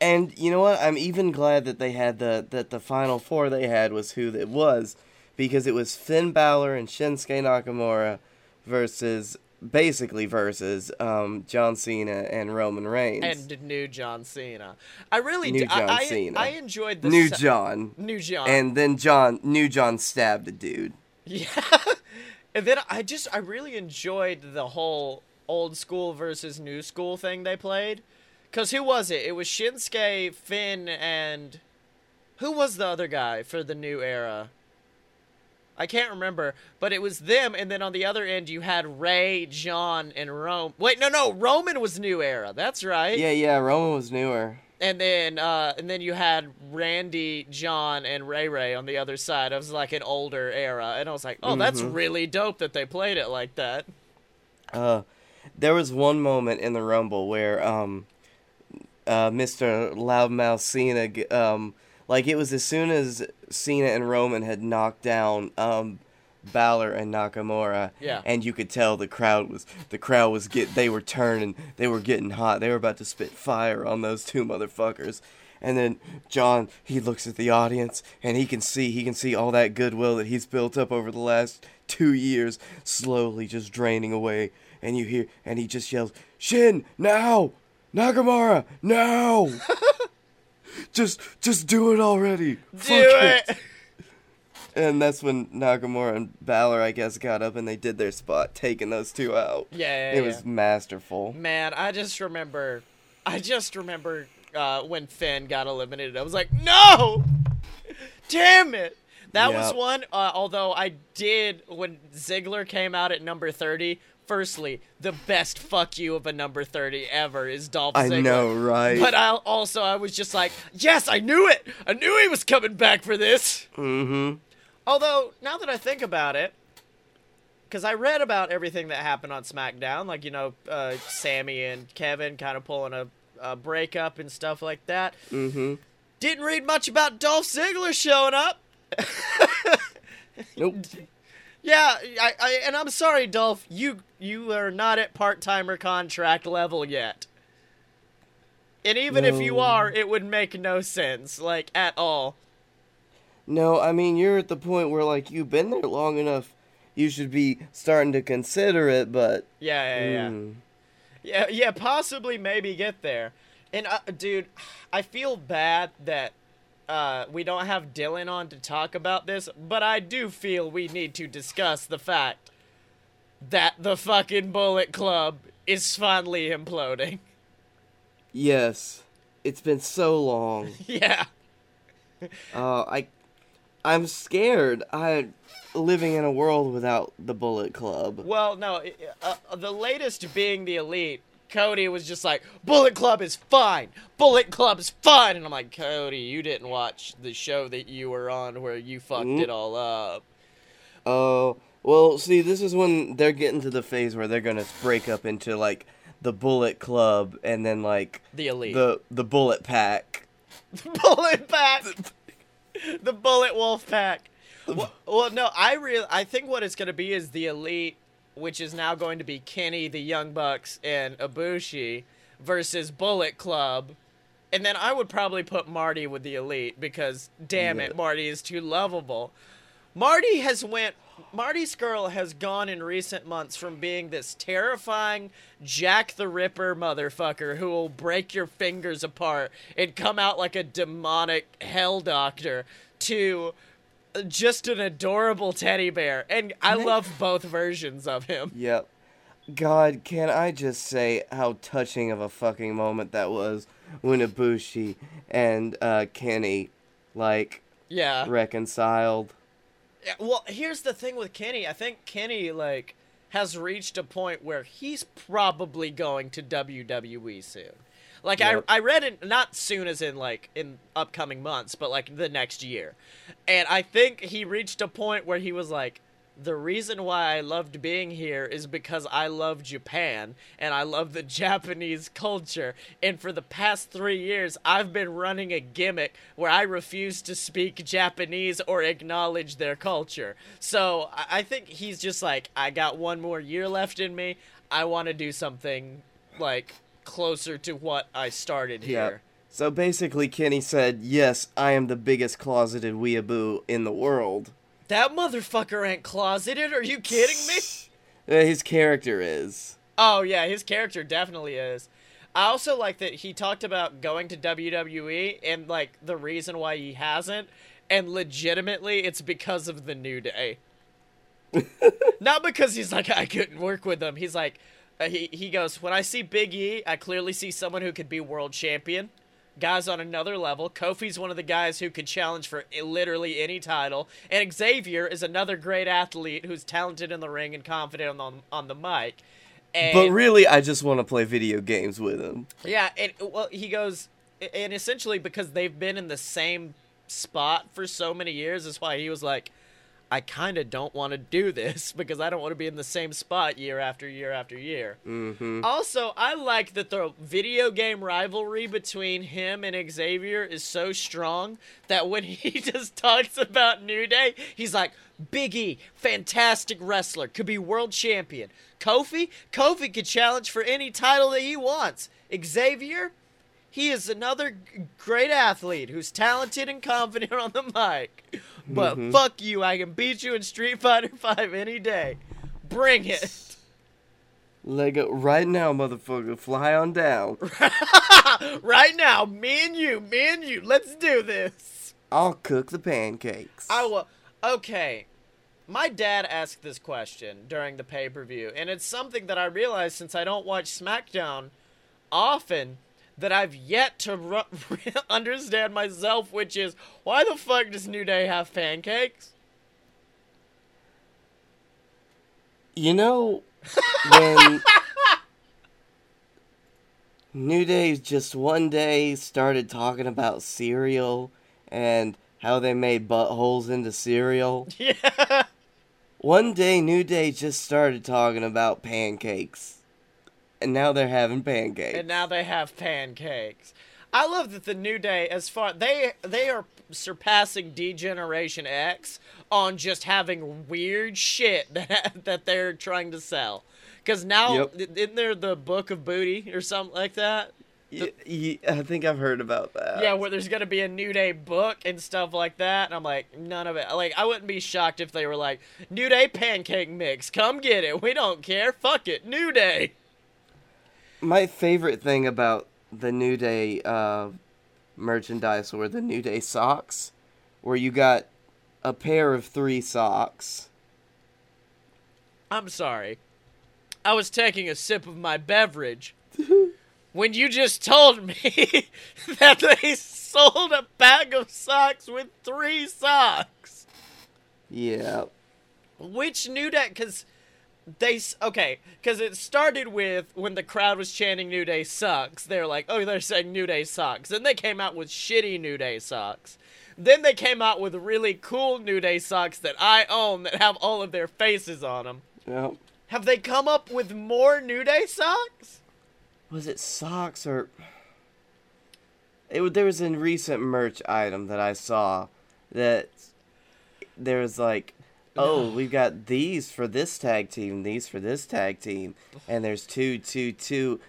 [SPEAKER 2] And you know what? I'm even glad that they had the that the final four they had was who it was, because it was Finn Balor and Shinsuke Nakamura versus basically versus um, John Cena and Roman Reigns.
[SPEAKER 1] and new John Cena. I really
[SPEAKER 2] New
[SPEAKER 1] do. I-
[SPEAKER 2] John
[SPEAKER 1] I,
[SPEAKER 2] Cena.
[SPEAKER 1] I enjoyed the
[SPEAKER 2] New
[SPEAKER 1] se-
[SPEAKER 2] John.
[SPEAKER 1] New John.
[SPEAKER 2] And then John New John stabbed a dude.
[SPEAKER 1] Yeah. And then I just I really enjoyed the whole old school versus new school thing they played. Cause who was it? It was Shinsuke, Finn, and who was the other guy for the new era? I can't remember, but it was them, and then on the other end you had Ray, John, and Rome. Wait, no, no, Roman was new era. That's right.
[SPEAKER 2] Yeah, yeah, Roman was newer.
[SPEAKER 1] And then, uh, and then you had Randy, John, and Ray Ray on the other side. It was like an older era, and I was like, oh, that's really dope that they played it like that.
[SPEAKER 2] Uh, there was one moment in the Rumble where um, uh, Mr. Loudmouth Cena, um, like it was as soon as Cena and Roman had knocked down um, Balor and Nakamura,
[SPEAKER 1] Yeah.
[SPEAKER 2] and you could tell the crowd was the crowd was get they were turning, they were getting hot, they were about to spit fire on those two motherfuckers. And then John, he looks at the audience and he can see he can see all that goodwill that he's built up over the last two years slowly just draining away. And you hear and he just yells, Shin, now! Nakamura, now!" just just do it already.
[SPEAKER 1] Do
[SPEAKER 2] Fuck
[SPEAKER 1] it!
[SPEAKER 2] And that's when Nakamura and Balor, I guess, got up and they did their spot, taking those two out.
[SPEAKER 1] Yeah, yeah,
[SPEAKER 2] It
[SPEAKER 1] yeah.
[SPEAKER 2] was masterful.
[SPEAKER 1] Man, I just remember, I just remember uh, when Finn got eliminated. I was like, no! Damn it! That was one, uh, although I did, when Ziggler came out at number 30, firstly, the best fuck you of a number 30 ever is Dolph
[SPEAKER 2] I
[SPEAKER 1] Ziggler.
[SPEAKER 2] know, right?
[SPEAKER 1] But I also, I was just like, yes, I knew it! I knew he was coming back for this!
[SPEAKER 2] mm-hmm.
[SPEAKER 1] Although, now that I think about it, because I read about everything that happened on SmackDown, like, you know, uh, Sammy and Kevin kind of pulling a, a breakup and stuff like that.
[SPEAKER 2] Mm-hmm.
[SPEAKER 1] Didn't read much about Dolph Ziggler showing up.
[SPEAKER 2] Nope.
[SPEAKER 1] Yeah, I, I, and I'm sorry, Dolph, you you are not at part timer contract level yet. And even if you are, it would make no sense, like at all.
[SPEAKER 2] No, I mean you're at the point where like you've been there long enough, you should be starting to consider it. But
[SPEAKER 1] Yeah, yeah, yeah.
[SPEAKER 2] mm,
[SPEAKER 1] Yeah, yeah, possibly maybe get there. And uh, dude, I feel bad that uh, we don't have Dylan on to talk about this, but I do feel we need to discuss the fact that the fucking Bullet Club is finally imploding.
[SPEAKER 2] yes, it's been so long.
[SPEAKER 1] yeah.
[SPEAKER 2] Uh, I, I'm scared. I living in a world without the Bullet Club.
[SPEAKER 1] Well, no, uh, the latest being the elite. Cody was just like, Bullet Club is fine. Bullet Club is fine. And I'm like, Cody, you didn't watch the show that you were on where you fucked
[SPEAKER 2] Mm.
[SPEAKER 1] it all up.
[SPEAKER 2] Oh, well, see, this is when they're getting to the phase where they're gonna break up into like the Bullet Club and then like
[SPEAKER 1] The elite.
[SPEAKER 2] the the Bullet Pack.
[SPEAKER 1] bullet pack. the bullet wolf pack. Well, well, no, I real I think what it's gonna be is the elite, which is now going to be Kenny, the Young Bucks, and Ibushi versus Bullet Club. And then I would probably put Marty with the elite because damn
[SPEAKER 2] Yeah.
[SPEAKER 1] it, Marty is too lovable. Marty has went Marty Scurll has gone in recent months from being this terrifying Jack the Ripper motherfucker who will break your fingers apart and come out like a demonic hell doctor to just an adorable teddy bear. And I love both versions of him.
[SPEAKER 2] Yep. God, can I just say how touching of a fucking moment that was when Ibushi and uh, Kenny like
[SPEAKER 1] Yeah.
[SPEAKER 2] reconciled.
[SPEAKER 1] Yeah, Well, here's the thing with Kenny. I think Kenny like has reached a point where he's probably going to WWE soon. Like
[SPEAKER 2] Yep.
[SPEAKER 1] I I read it not soon as in like in upcoming months, but like the next year. And I think he reached a point where he was like the reason why I loved being here is because I love Japan and I love the Japanese culture. And for the past three years, I've been running a gimmick where I refuse to speak Japanese or acknowledge their culture. So I think he's just like, I got one more year left in me. I want to do something like closer to what I started here. Yeah.
[SPEAKER 2] So basically, Kenny said, "Yes, I am the biggest closeted weeaboo in the world."
[SPEAKER 1] That motherfucker ain't closeted. Are you kidding me?
[SPEAKER 2] His character is.
[SPEAKER 1] Oh yeah, his character definitely is. I also like that he talked about going to WWE and like the reason why he hasn't, and legitimately it's because of the New Day. Not because he's like I couldn't work with them. He's like uh, he he goes when I see Big E, I clearly see someone who could be world champion. Guys on another level. Kofi's one of the guys who could challenge for literally any title, and Xavier is another great athlete who's talented in the ring and confident on on the mic. And
[SPEAKER 2] But really, I just want to play video games with him.
[SPEAKER 1] yeah, and well, he goes, and essentially because they've been in the same spot for so many years, is why he was like, I kind of don't want to do this because I don't want to be in the same spot year after year after year.
[SPEAKER 2] Mm-hmm.
[SPEAKER 1] Also, I like that the video game rivalry between him and Xavier is so strong that when he just talks about New Day, he's like, Big E, fantastic wrestler, could be world champion. Kofi, Kofi could challenge for any title that he wants. Xavier, he is another great athlete who's talented and confident on the mic. But mm-hmm. fuck you, I can beat you in Street Fighter 5 any day. Bring it.
[SPEAKER 2] Lego, uh, right now, motherfucker, fly on down.
[SPEAKER 1] right now, me and you, me and you, let's do this.
[SPEAKER 2] I'll cook the pancakes.
[SPEAKER 1] I will. Okay. My dad asked this question during the pay per view, and it's something that I realized since I don't watch SmackDown often that I've yet to ru- understand myself, which is why the fuck does New Day have pancakes?
[SPEAKER 2] You know, when New Day just one day started talking about cereal and how they made buttholes into cereal.
[SPEAKER 1] Yeah.
[SPEAKER 2] One day, New Day just started talking about pancakes. And now they're having pancakes.
[SPEAKER 1] and now they have pancakes. I love that the New Day, as far they they are surpassing D Generation X on just having weird shit that that they're trying to sell. Because now,
[SPEAKER 2] Yep.
[SPEAKER 1] isn't there the Book of Booty or something like that?
[SPEAKER 2] i think I've heard about that.
[SPEAKER 1] Yeah, where there's gonna be a New Day book and stuff like that, and I'm like, none of it. Like, I wouldn't be shocked if they were like, New Day pancake mix, come get it. We don't care. Fuck it, New Day.
[SPEAKER 2] My favorite thing about the New Day uh, merchandise were the New Day socks, where you got a pair of three socks.
[SPEAKER 1] I'm sorry. I was taking a sip of my beverage when you just told me that they sold a bag of socks with three socks.
[SPEAKER 2] Yeah.
[SPEAKER 1] Which New Day? Because they okay, because it started with when the crowd was chanting "New Day sucks." They're like, "Oh, they're saying New Day sucks." Then they came out with shitty New Day socks. Then they came out with really cool New Day socks that I own that have all of their faces on them.
[SPEAKER 2] Yeah.
[SPEAKER 1] Have they come up with more New Day socks?
[SPEAKER 2] Was it socks or? It there was a recent merch item that I saw that there was like, oh, we've got these for this tag team, these for this tag team, and there's two, two, two,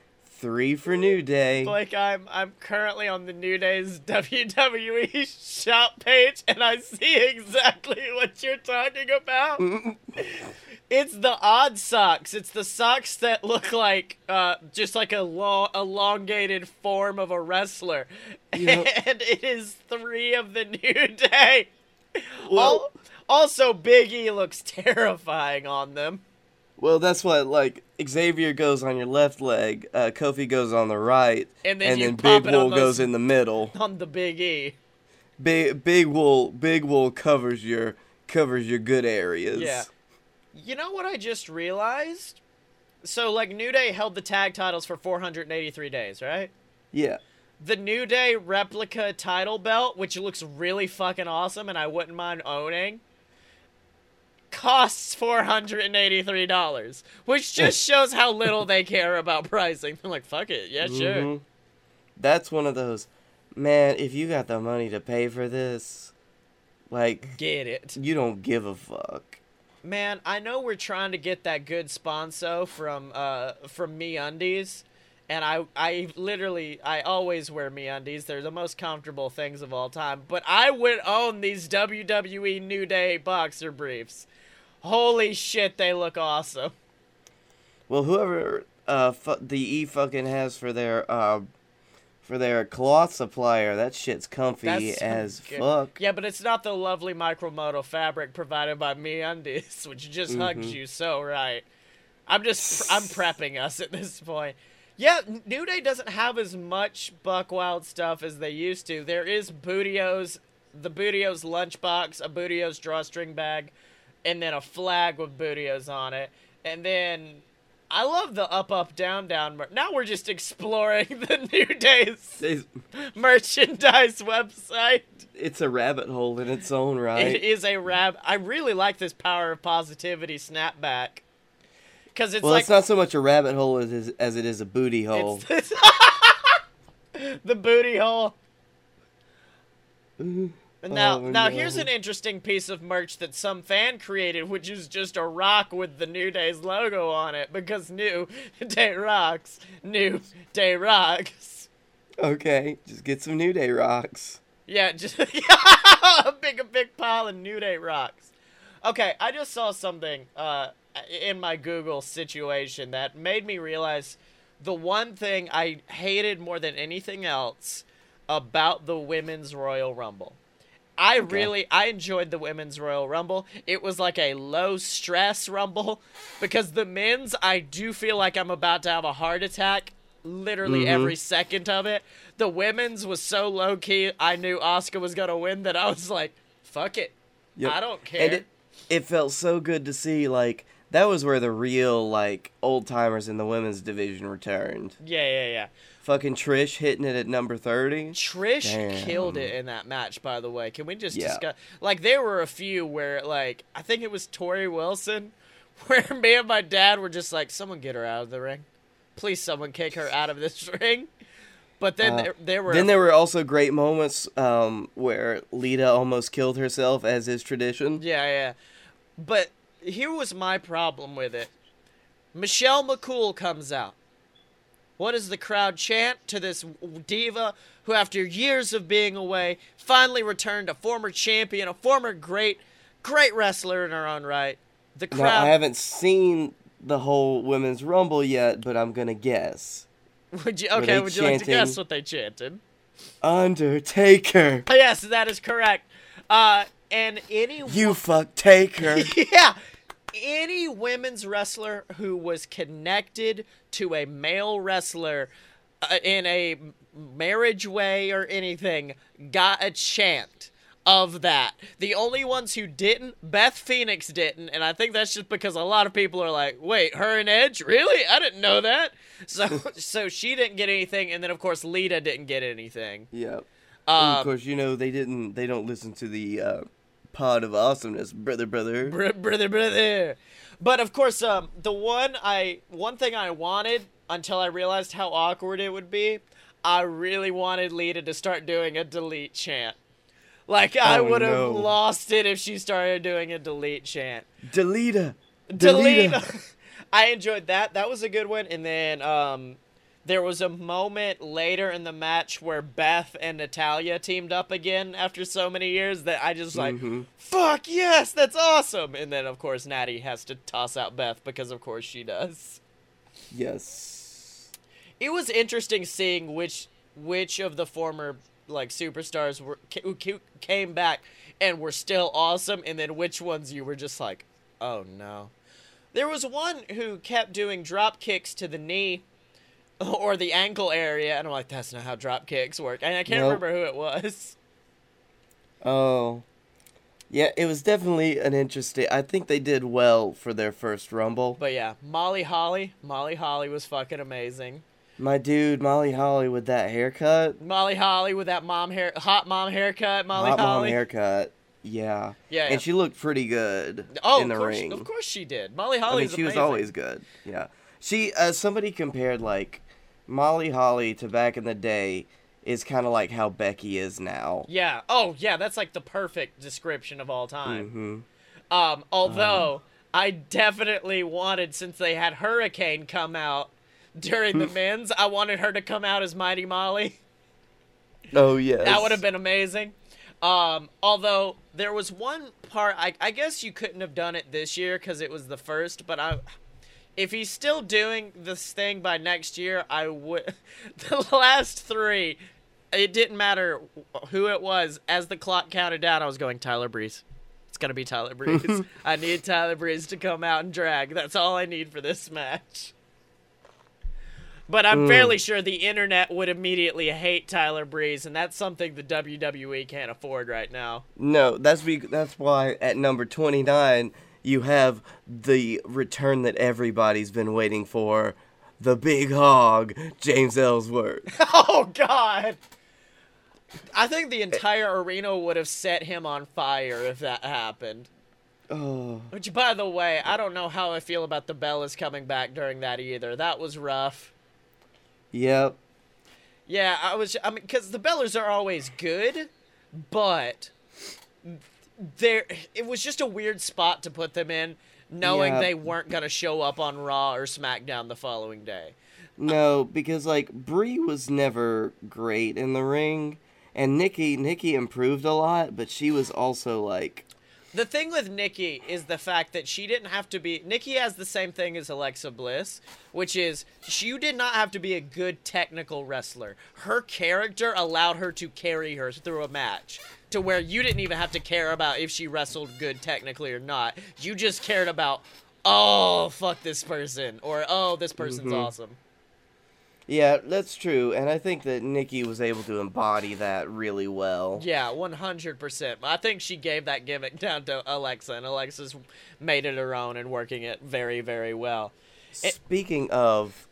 [SPEAKER 2] three for New Day.
[SPEAKER 1] Like I'm I'm currently on the New Day's WWE shop page and I see exactly what you're talking about. it's the odd socks. It's the socks that look like uh just like a long elongated form of a wrestler.
[SPEAKER 2] Yep.
[SPEAKER 1] And it is 3 of the New Day.
[SPEAKER 2] Well-
[SPEAKER 1] Al- also Big E looks terrifying on them.
[SPEAKER 2] Well, that's what like Xavier goes on your left leg, uh, Kofi goes on the right,
[SPEAKER 1] And then you
[SPEAKER 2] then Big Wool
[SPEAKER 1] those-
[SPEAKER 2] goes in the middle.
[SPEAKER 1] On the Big E.
[SPEAKER 2] Big Big Wool Big Wool covers your covers your good areas.
[SPEAKER 1] Yeah. You know what I just realized? So, like, New Day held the tag titles for 483 days, right?
[SPEAKER 2] Yeah.
[SPEAKER 1] The New Day replica title belt, which looks really fucking awesome and I wouldn't mind owning, costs $483, which just shows how little they care about pricing. They're like, fuck it, yeah, sure.
[SPEAKER 2] Mhm. That's one of those. Man, if you got the money to pay for this, like
[SPEAKER 1] Get it.
[SPEAKER 2] you don't give a fuck.
[SPEAKER 1] Man, I know we're trying to get that good sponsor from uh from Me Undies, and I I literally I always wear Me Undies. They're the most comfortable things of all time. But I would own these WWE New Day boxer briefs. Holy shit, they look awesome.
[SPEAKER 2] Well, whoever uh fu- the E fucking has for their uh for their cloth supplier, that shit's comfy
[SPEAKER 1] That's
[SPEAKER 2] as
[SPEAKER 1] good.
[SPEAKER 2] fuck.
[SPEAKER 1] Yeah, but it's not the lovely MicroModal fabric provided by Me Undies, which just hugs
[SPEAKER 2] Mhm.
[SPEAKER 1] you so right. I'm just I'm prepping us at this point. Yeah, New Day doesn't have as much Buck Wild stuff as they used to. There is Booty-O's, the Booty-O's lunchbox, a Booty-O's drawstring bag, and then a flag with Booty-O's on it. And then I love the up up down down. Mer- now we're just exploring the New Day's
[SPEAKER 2] It's,
[SPEAKER 1] merchandise website.
[SPEAKER 2] it's a rabbit hole in its own right.
[SPEAKER 1] It is a rab. I really like this power of positivity snapback. Because it's
[SPEAKER 2] well,
[SPEAKER 1] like
[SPEAKER 2] it's not so much a rabbit hole as, is- as it is a booty hole.
[SPEAKER 1] it's the booty hole. Mm-hmm. Now,
[SPEAKER 2] Oh,
[SPEAKER 1] now
[SPEAKER 2] no.
[SPEAKER 1] here's an interesting piece of merch that some fan created, which is just a rock with the New Day's logo on it. Because New Day rocks, New Day rocks.
[SPEAKER 2] Okay, just get some New Day rocks.
[SPEAKER 1] Yeah, just a big, a big pile of New Day rocks. Okay, I just saw something uh, in my Google situation that made me realize the one thing I hated more than anything else about the women's Royal Rumble. I really I enjoyed the women's Royal Rumble. It was like a low stress rumble because the men's I do feel like I'm about to have a heart attack literally
[SPEAKER 2] Mhm.
[SPEAKER 1] every second of it. The women's was so low key. I knew Asuka was going to win that I was like, fuck it.
[SPEAKER 2] Yep.
[SPEAKER 1] I don't care.
[SPEAKER 2] And it, it felt so good to see, like, that was where the real, like, old timers in the women's division returned.
[SPEAKER 1] yeah, yeah, yeah.
[SPEAKER 2] Fucking Trish hitting it at number 30.
[SPEAKER 1] Trish
[SPEAKER 2] Damn.
[SPEAKER 1] killed it in that match, by the way. Can we just
[SPEAKER 2] Yeah.
[SPEAKER 1] discuss? Like, there were a few where, like, I think it was Torrie Wilson, where me and my dad were just like, someone get her out of the ring. Please, someone kick her out of this ring. But then
[SPEAKER 2] Uh,
[SPEAKER 1] there, there were.
[SPEAKER 2] Then there were also great moments um, where Lita almost killed herself, as is tradition.
[SPEAKER 1] Yeah, yeah. But here was my problem with it. Michelle McCool comes out. What does the crowd chant to this diva who, after years of being away, finally returned a former champion, a former great, great wrestler in her own right? The
[SPEAKER 2] Now,
[SPEAKER 1] crowd.
[SPEAKER 2] I haven't seen the whole women's rumble yet, but I'm gonna guess
[SPEAKER 1] would you, okay, would you like to guess what they chanted?
[SPEAKER 2] Undertaker,
[SPEAKER 1] Yes, that is correct. Uh, and any
[SPEAKER 2] you fuck Taker.
[SPEAKER 1] yeah. Any women's wrestler who was connected to a male wrestler uh, in a marriage way or anything got a chant of that. The only ones who didn't, Beth Phoenix didn't, and I think that's just because a lot of people are like, "Wait, her and Edge? Really? I didn't know that." So so she didn't get anything and then of course Lita didn't get anything.
[SPEAKER 2] Yep.
[SPEAKER 1] Um,
[SPEAKER 2] of course, you know they didn't. They don't listen to the uh, pod of awesomeness, brother, brother.
[SPEAKER 1] Br- brother, brother. But of course, um, the one I one thing I wanted until I realized how awkward it would be, I really wanted Lita to start doing a delete chant. Like I
[SPEAKER 2] Oh,
[SPEAKER 1] would have
[SPEAKER 2] no.
[SPEAKER 1] lost it if she started doing a delete chant.
[SPEAKER 2] Delita.
[SPEAKER 1] Delete. I enjoyed that. That was a good one. And then um, there was a moment later in the match where Beth and Natalya teamed up again after so many years that I just like,
[SPEAKER 2] Mhm.
[SPEAKER 1] fuck yes, that's awesome. And then of course Natty has to toss out Beth because of course she does.
[SPEAKER 2] Yes.
[SPEAKER 1] It was interesting seeing which which of the former like superstars were who came back and were still awesome, and then which ones you were just like, oh no. There was one who kept doing drop kicks to the knee or the ankle area, and I'm like, that's not how drop kicks work. And I can't
[SPEAKER 2] Nope.
[SPEAKER 1] remember who it was.
[SPEAKER 2] Oh. Yeah, it was definitely an interesting. I think they did well for their first Rumble.
[SPEAKER 1] But yeah, Molly Holly. Molly Holly was fucking amazing.
[SPEAKER 2] My dude, Molly Holly, with that haircut,
[SPEAKER 1] Molly Holly with that mom hair, hot mom haircut. Molly
[SPEAKER 2] hot mom haircut. Yeah.
[SPEAKER 1] Yeah, yeah.
[SPEAKER 2] And she looked pretty good
[SPEAKER 1] Oh,
[SPEAKER 2] in the
[SPEAKER 1] of course,
[SPEAKER 2] ring.
[SPEAKER 1] of course she did. Molly Holly.
[SPEAKER 2] I mean, she was always good. Yeah. She, uh, somebody compared like Molly Holly to back in the day is kind of like how Becky is now.
[SPEAKER 1] Yeah. Oh, yeah. That's like the perfect description of all time.
[SPEAKER 2] hmm
[SPEAKER 1] Um, although I definitely wanted, since they had Hurricane come out during the men's, I wanted her to come out as Mighty Molly.
[SPEAKER 2] Oh yes.
[SPEAKER 1] That would have been amazing. Um, although there was one part, I, I guess you couldn't have done it this year because it was the first. But I, if he's still doing this thing by next year, I would. The last three, it didn't matter who it was. As the clock counted down, I was going Tyler Breeze. It's gonna be Tyler Breeze. I need Tyler Breeze to come out and drag. That's all I need for this match. But I'm
[SPEAKER 2] Mm.
[SPEAKER 1] fairly sure the internet would immediately hate Tyler Breeze, and that's something the WWE can't afford right now.
[SPEAKER 2] No, that's be, that's why at number 29 you have the return that everybody's been waiting for, the big hog, James Ellsworth.
[SPEAKER 1] Oh God! I think the entire arena would have set him on fire if that happened.
[SPEAKER 2] oh,
[SPEAKER 1] Which, by the way, I don't know how I feel about the Bellas coming back during that either. That was rough.
[SPEAKER 2] yep.
[SPEAKER 1] Yeah, I was. I mean, because the Bellas are always good, but there, it was just a weird spot to put them in, knowing
[SPEAKER 2] Yeah.
[SPEAKER 1] they weren't gonna show up on Raw or SmackDown the following day.
[SPEAKER 2] No, because like Brie was never great in the ring, and Nikki Nikki improved a lot, but she was also like
[SPEAKER 1] The thing with Nikki is the fact that she didn't have to be. Nikki has the same thing as Alexa Bliss, which is she did not have to be a good technical wrestler. Her character allowed her to carry her through a match to where you didn't even have to care about if she wrestled good technically or not. You just cared about, oh, fuck this person, or oh, this person's
[SPEAKER 2] Mhm.
[SPEAKER 1] awesome.
[SPEAKER 2] Yeah, that's true, and I think that Nikki was able to embody that really well.
[SPEAKER 1] Yeah, 100%. I think she gave that gimmick down to Alexa, and Alexa's made it her own and working it very, very well. It-
[SPEAKER 2] Speaking of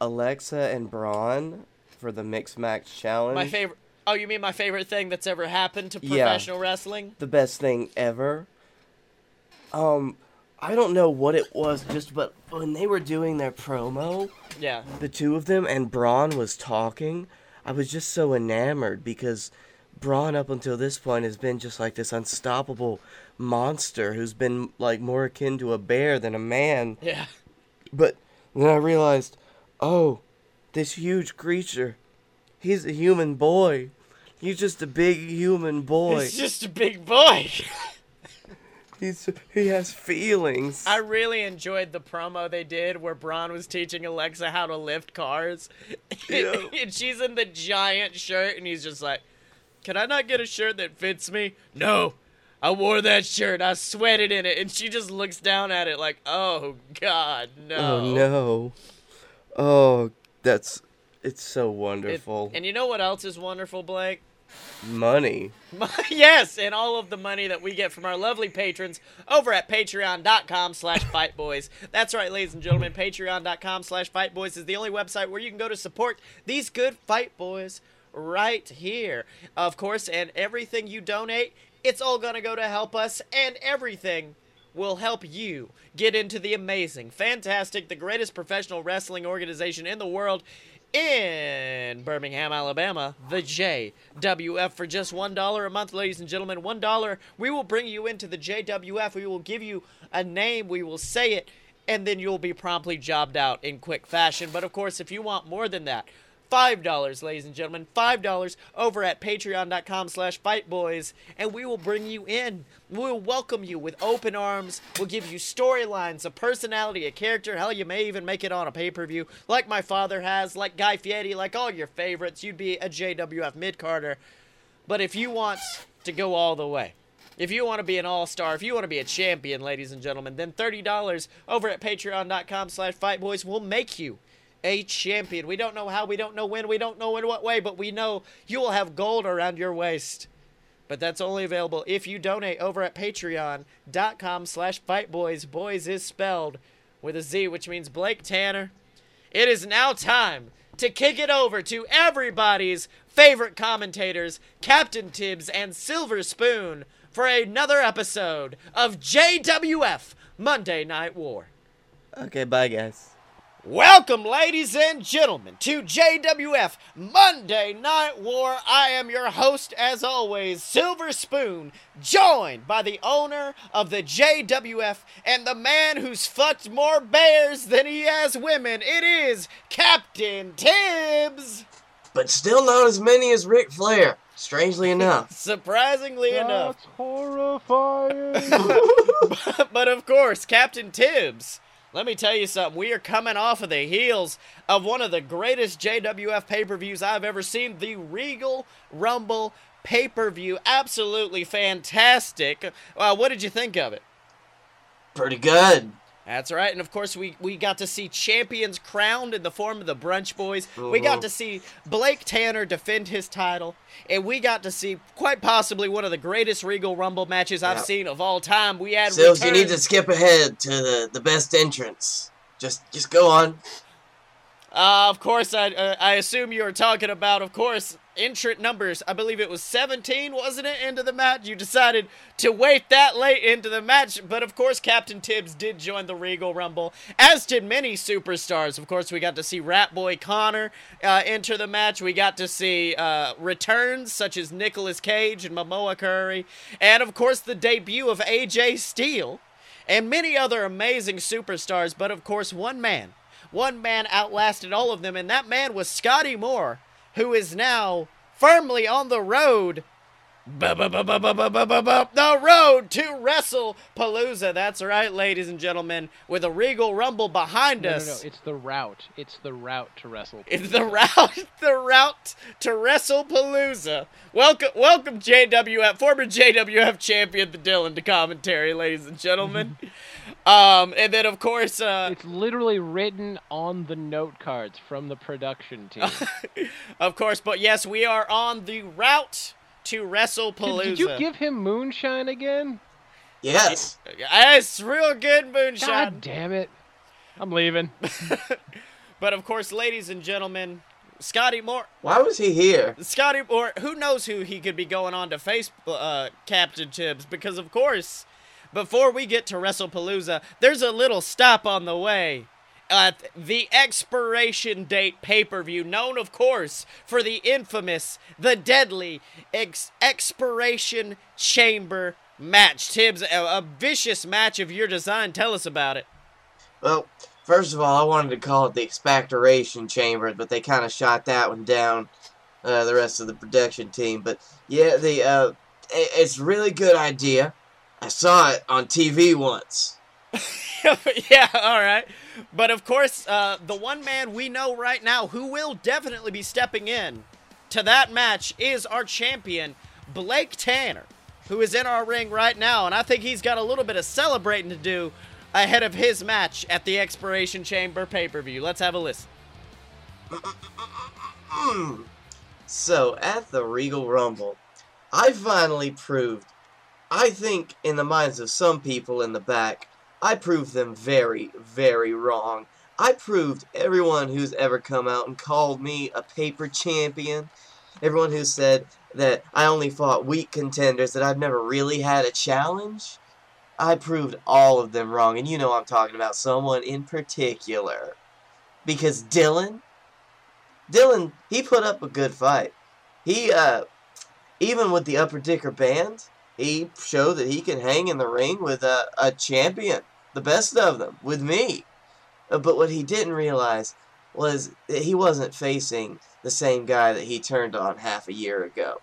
[SPEAKER 2] Alexa and Braun for the Mixed Match Challenge,
[SPEAKER 1] My favorite. Oh, you mean my favorite thing that's ever happened to
[SPEAKER 2] Yeah.
[SPEAKER 1] professional wrestling?
[SPEAKER 2] the best thing ever. Um, I don't know what it was, just but when they were doing their promo,
[SPEAKER 1] Yeah.
[SPEAKER 2] the two of them, and Braun was talking, I was just so enamored because Braun, up until this point, has been just like this unstoppable monster who's been like more akin to a bear than a man.
[SPEAKER 1] Yeah.
[SPEAKER 2] But then I realized, oh, this huge creature, he's a human boy. He's just a big human boy.
[SPEAKER 1] He's just a big boy.
[SPEAKER 2] He's he has feelings.
[SPEAKER 1] I really enjoyed the promo they did where Braun was teaching Alexa how to lift cars.
[SPEAKER 2] Yeah.
[SPEAKER 1] and she's in the giant shirt, and he's just like, Can I not get a shirt that fits me? No. I wore that shirt. I sweated in it. And she just looks down at it like, Oh, God, no.
[SPEAKER 2] Oh no. Oh, that's It's so
[SPEAKER 1] It-
[SPEAKER 2] wonderful.
[SPEAKER 1] and you know what else is wonderful, Blake?
[SPEAKER 2] Money.
[SPEAKER 1] yes, and all of the money that we get from our lovely patrons over at patreon.com slash fightboys. That's right, ladies and gentlemen, patreon.com slash fightboys is the only website where you can go to support these good fight boys right here. Of course, and everything you donate, it's all going to go to help us, and everything will help you get into the amazing, fantastic, the greatest professional wrestling organization in the world in Birmingham, Alabama, the JWF for just $1 a month, ladies and gentlemen. $1. We will bring you into the JWF. We will give you a name, we will say it, and then you'll be promptly jobbed out in quick fashion. But of course, if you want more than that, $5, ladies and gentlemen, $5 over at patreon.com slash fightboys, and we will bring you in. We will welcome you with open arms. We'll give you storylines, a personality, a character. Hell, you may even make it on a pay-per-view, like my father has, like Guy Fieri, like all your favorites. You'd be a JWF mid-carder. But if you want to go all the way, if you want to be an all-star, if you want to be a champion, ladies and gentlemen, then $30 over at patreon.com slash fightboys will make you a champion. We don't know how, we don't know when, we don't know in what way, but we know you will have gold around your waist. But that's only available if you donate over at patreon.com slash fightboys. Boys is spelled with a Z, which means Blake Tanner. It is now time to kick it over to everybody's favorite commentators, Captain Tibbs and Silver Spoon, for another episode of JWF Monday Night War.
[SPEAKER 2] Okay, bye guys.
[SPEAKER 1] Welcome, ladies and gentlemen, to JWF Monday Night War. I am your host, as always, Silver Spoon, joined by the owner of the JWF and the man who's fucked more bears than he has women. It is Captain Tibbs.
[SPEAKER 3] but still not as many as Ric Flair. Strangely enough.
[SPEAKER 1] Surprisingly enough.
[SPEAKER 4] That's horrifying.
[SPEAKER 1] but of course, Captain Tibbs. Let me tell you something. We are coming off of the heels of one of the greatest JWF pay per views I've ever seen the Regal Rumble pay per view. Absolutely fantastic. Uh, what did you think of it?
[SPEAKER 3] Pretty good.
[SPEAKER 1] That's right, and of course we we got to see champions crowned in the form of the Brunch Boys. We got
[SPEAKER 3] Mhm.
[SPEAKER 1] to see Blake Tanner defend his title, and we got to see quite possibly one of the greatest Regal Rumble matches I've
[SPEAKER 3] Yep.
[SPEAKER 1] seen of all time. We had
[SPEAKER 3] Sills, you need to skip ahead to the, the best entrance. Just just go on.
[SPEAKER 1] Uh, of course, I uh, I assume you were talking about, of course, entrant numbers. I believe it was 17, wasn't it, into the match? You decided to wait that late into the match, but of course, Captain Tibbs did join the Regal Rumble, as did many superstars. Of course, we got to see Rat Boy Connor uh, enter the match. We got to see uh, returns such as Nicolas Cage and Momoa Curry, and of course, the debut of AJ Steele and many other amazing superstars. But of course, one man, one man outlasted all of them, and that man was Scotty Moore, who is now firmly on the road. The road to Wrestle Palooza. That's right, ladies and gentlemen, with a Regal Rumble behind
[SPEAKER 4] no, no,
[SPEAKER 1] us.
[SPEAKER 4] no. It's the route. It's the route to wrestle.
[SPEAKER 1] It's the route, the route to WrestlePalooza. Welcome, welcome, JWF, former JWF champion, the Dylan, to commentary, ladies and gentlemen. um, and then of course, uh,
[SPEAKER 4] It's literally written on the note cards from the production team.
[SPEAKER 1] of course, but yes, we are on the route to
[SPEAKER 4] Did,
[SPEAKER 1] WrestlePalooza.
[SPEAKER 4] did you give him moonshine again?
[SPEAKER 3] Yes.
[SPEAKER 1] It's real good moonshine.
[SPEAKER 4] God damn it! I'm leaving.
[SPEAKER 1] But of course, ladies and gentlemen, Scotty Moore.
[SPEAKER 3] Why was he here?
[SPEAKER 1] Scotty, Moore. who knows who he could be going on to face uh, Captain Tibbs, because of course, before we get to WrestlePalooza, there's a little stop on the way. At the expiration date pay per view, known of course for the infamous, the deadly ex- expiration chamber match. Tibbs, a, a vicious match of your design. Tell us about it.
[SPEAKER 3] Well, first of all, I wanted to call it the expectoration chamber, but they kind of shot that one down. Uh, the rest of the production team, but yeah, the uh, it's really good idea. I saw it on TV once.
[SPEAKER 1] yeah, all right. But of course, uh, the one man we know right now who will definitely be stepping in to that match is our champion, Blake Tanner, who is in our ring right now. And I think he's got a little bit of celebrating to do ahead of his match at the Expiration Chamber pay per view. Let's have a listen.
[SPEAKER 2] Mm. So, at the Regal Rumble, I finally proved, I think in the minds of some people in the back, I proved them very, very wrong. I proved everyone who's ever come out and called me a paper champion, everyone who said that I only fought weak contenders, that I've never really had a challenge, I proved all of them wrong. And you know I'm talking about someone in particular. Because Dylan, Dylan, he put up a good fight. He, uh, even with the Upper Dicker band, he showed that he can hang in the ring with a, a champion, the best of them, with me. Uh, But what he didn't realize was that he wasn't facing the same guy that he turned on half a year ago.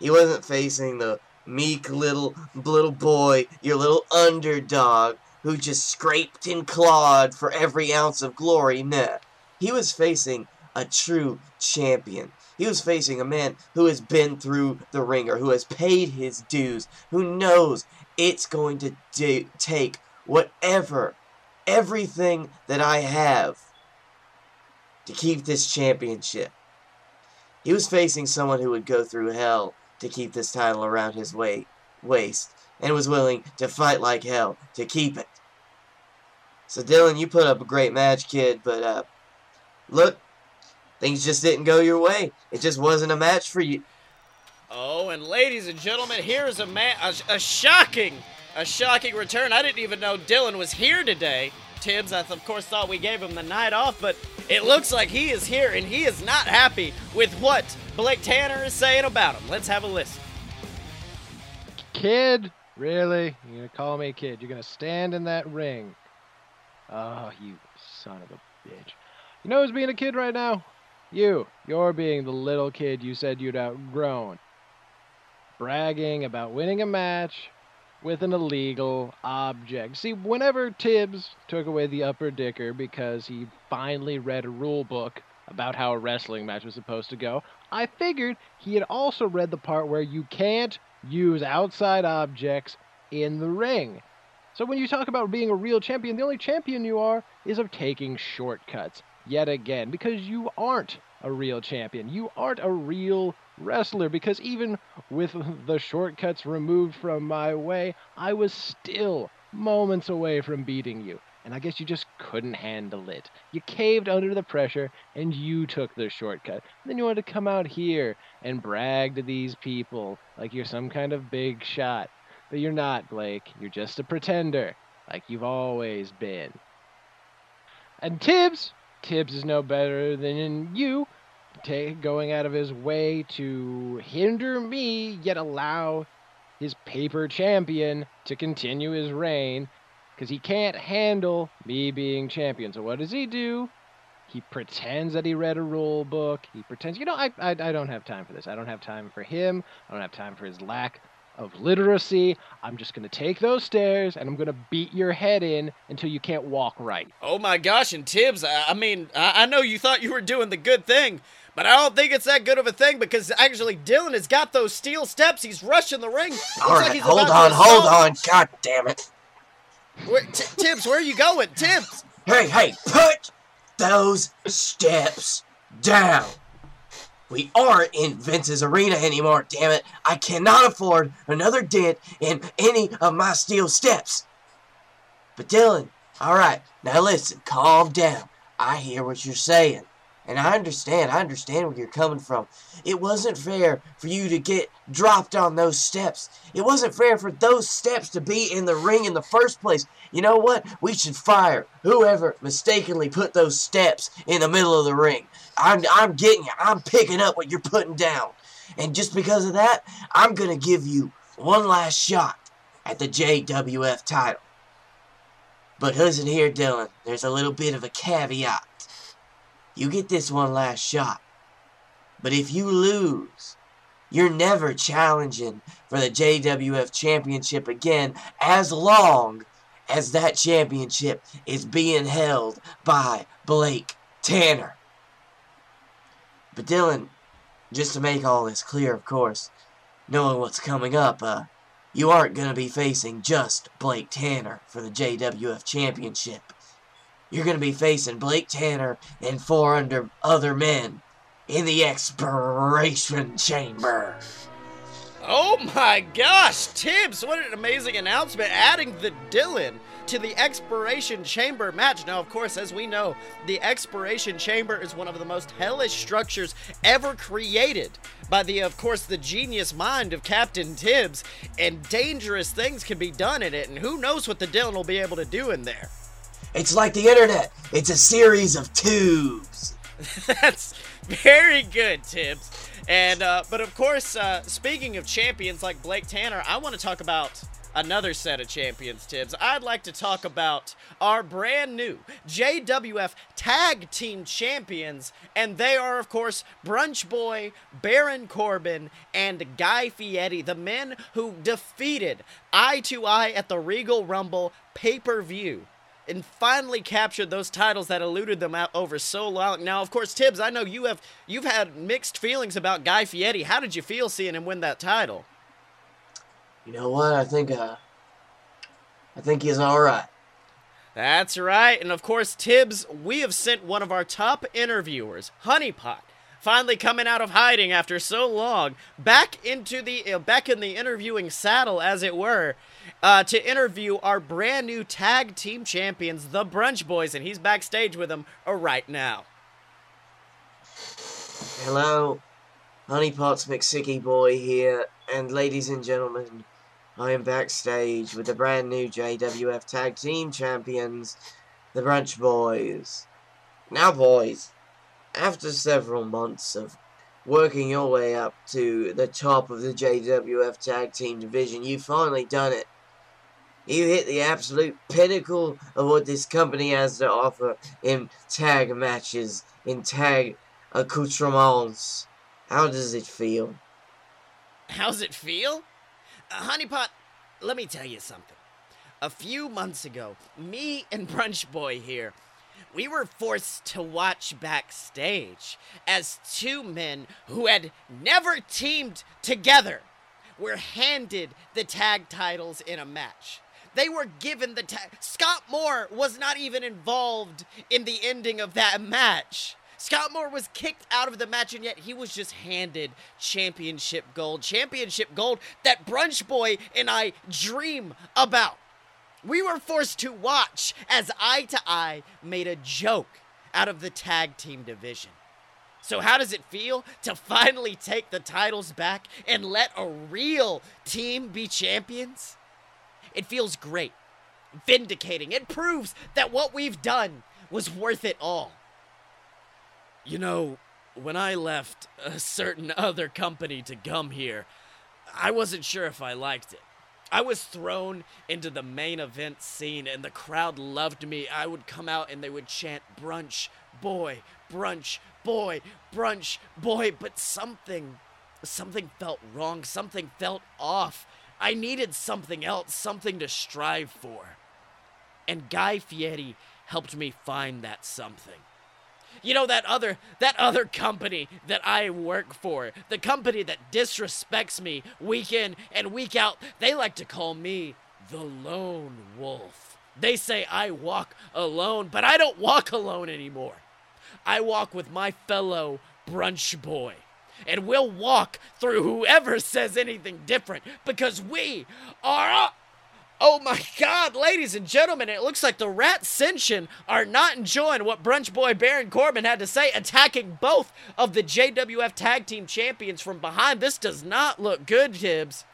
[SPEAKER 2] He wasn't facing the meek little little boy, your little underdog who just scraped and clawed for every ounce of glory. Nah, he was facing a true champion. He was facing a man who has been through the ringer, who has paid his dues, who knows it's going to do, take whatever, everything that I have to keep this championship. He was facing someone who would go through hell to keep this title around his wa- waist and was willing to fight like hell to keep it. So Dylan, you put up a great match, kid, but uh, look, things just didn't go your way. It just wasn't a match for you.
[SPEAKER 1] Oh, and ladies and gentlemen, here is a man, a, a shocking, a shocking return. I didn't even know Dylan was here today. Tibbs, I of course thought we gave him the night off, but it looks like he is here and he is not happy with what Blake Tanner is saying about him. Let's have a listen.
[SPEAKER 4] Kid? Really? You're gonna call me a kid? You're gonna stand in that ring? Oh, you son of a bitch. You know who's being a kid right now? You. You're being the little kid you said you'd outgrown. Bragging about winning a match with an illegal object. See, whenever Tibbs took away the upper dicker because he finally read a rule book about how a wrestling match was supposed to go, I figured he had also read the part where you can't use outside objects in the ring. So when you talk about being a real champion, the only champion you are is of taking shortcuts yet again because you aren't a real champion. You aren't a real wrestler because even with the shortcuts removed from my way, I was still moments away from beating you. And I guess you just couldn't handle it. You caved under the pressure and you took the shortcut. then you wanted to come out here and brag to these people like you're some kind of big shot. But you're not, Blake. You're just a pretender, like you've always been. And Tibbs, Tibbs is no better than you, ta going out of his way to hinder me, yet allow his paper champion to continue his reign, because he can't handle me being champion. So what does he do? He pretends that he read a rule book. He pretends, you know, I, I, I don't have time for this. I don't have time for him. I don't have time for his lack of literacy. I'm just going to take those stairs and I'm going to beat your head in until you can't walk right.
[SPEAKER 1] Oh my gosh, and Tibbs, I, I mean, I, I know you thought you were doing the good thing, but I don't think it's that good of a thing because actually Dylan has got those steel steps. He's rushing the ring. Looks
[SPEAKER 2] All
[SPEAKER 1] like
[SPEAKER 2] right,
[SPEAKER 1] he's
[SPEAKER 2] hold on, hold
[SPEAKER 1] assault-
[SPEAKER 2] on. God damn it.
[SPEAKER 1] Where, T- Tibbs, where are you going? Tibbs!
[SPEAKER 2] Hey, hey, put those steps down. We aren't in Vince's arena anymore, damn it. I cannot afford another dent in any of my steel steps. But Dylan, alright, now listen, calm down. I hear what you're saying. And I understand, I understand where you're coming from. It wasn't fair for you to get dropped on those steps. It wasn't fair for those steps to be in the ring in the first place. You know what? We should fire whoever mistakenly put those steps in the middle of the ring. I'm, I'm getting you. I'm picking up what you're putting down. And just because of that, I'm going to give you one last shot at the JWF title. But listen here, Dylan. There's a little bit of a caveat. You get this one last shot. But if you lose, you're never challenging for the JWF Championship again as long as that championship is being held by Blake Tanner. But Dylan, just to make all this clear, of course, knowing what's coming up, uh, you aren't going to be facing just Blake Tanner for the JWF Championship. You're going to be facing Blake Tanner and four under other men
[SPEAKER 3] in the expiration chamber.
[SPEAKER 1] Oh my gosh, Tibbs, what an amazing announcement. Adding the Dylan to the Expiration Chamber match. Now, of course, as we know, the Expiration Chamber is one of the most hellish structures ever created by the, of course, the genius mind of Captain Tibbs, and dangerous things can be done in it, and who knows what the Dylan will be able to do in there.
[SPEAKER 3] It's like the internet. It's a series of tubes.
[SPEAKER 1] That's very good, Tibbs. And uh, but of course, uh, speaking of champions like Blake Tanner, I want to talk about another set of champions, Tibbs. I'd like to talk about our brand new JWF Tag Team Champions, and they are, of course, Brunch Boy, Baron Corbin, and Guy Fieri, the men who defeated Eye to Eye at the Regal Rumble pay per view and finally captured those titles that eluded them out over so long. Now, of course, Tibbs, I know you have you've had mixed feelings about Guy Fieri. How did you feel seeing him win that title?
[SPEAKER 3] You know what? I think uh I think he's all right.
[SPEAKER 1] That's right. And of course, Tibbs, we have sent one of our top interviewers, Honeypot, finally coming out of hiding after so long, back into the uh, back in the interviewing saddle as it were uh, to interview our brand new tag team champions, the Brunch Boys, and he's backstage with them uh, right now.
[SPEAKER 3] Hello, Honeypot's McSicky Boy here, and ladies and gentlemen, I am backstage with the brand new JWF Tag Team Champions, the Brunch Boys. Now, boys, after several months of working your way up to the top of the JWF Tag Team Division, you've finally done it. You hit the absolute pinnacle of what this company has to offer in tag matches, in tag accoutrements. How does it feel?
[SPEAKER 1] How's it feel? Honeypot, let me tell you something. A few months ago, me and Brunch Boy here, we were forced to watch backstage as two men who had never teamed together were handed the tag titles in a match. They were given the tag. Scott Moore was not even involved in the ending of that match. Scott Moore was kicked out of the match, and yet he was just handed championship gold. Championship gold that Brunch Boy and I dream about. We were forced to watch as Eye to Eye made a joke out of the tag team division. So, how does it feel to finally take the titles back and let a real team be champions? It feels great, vindicating. It proves that what we've done was worth it all. You know, when I left a certain other company to come here, I wasn't sure if I liked it. I was thrown into the main event scene and the crowd loved me. I would come out and they would chant brunch, boy, brunch, boy, brunch, boy, but something something felt wrong, something felt off. I needed something else, something to strive for. And Guy Fieri helped me find that something. You know that other that other company that I work for, the company that disrespects me week in and week out, they like to call me the lone wolf. They say I walk alone, but I don't walk alone anymore. I walk with my fellow brunch boy and we'll walk through whoever says anything different because we are. Oh my god, ladies and gentlemen, it looks like the Rat Ascension are not enjoying what Brunch Boy Baron Corbin had to say, attacking both of the JWF Tag Team Champions from behind. This does not look good, Tibbs.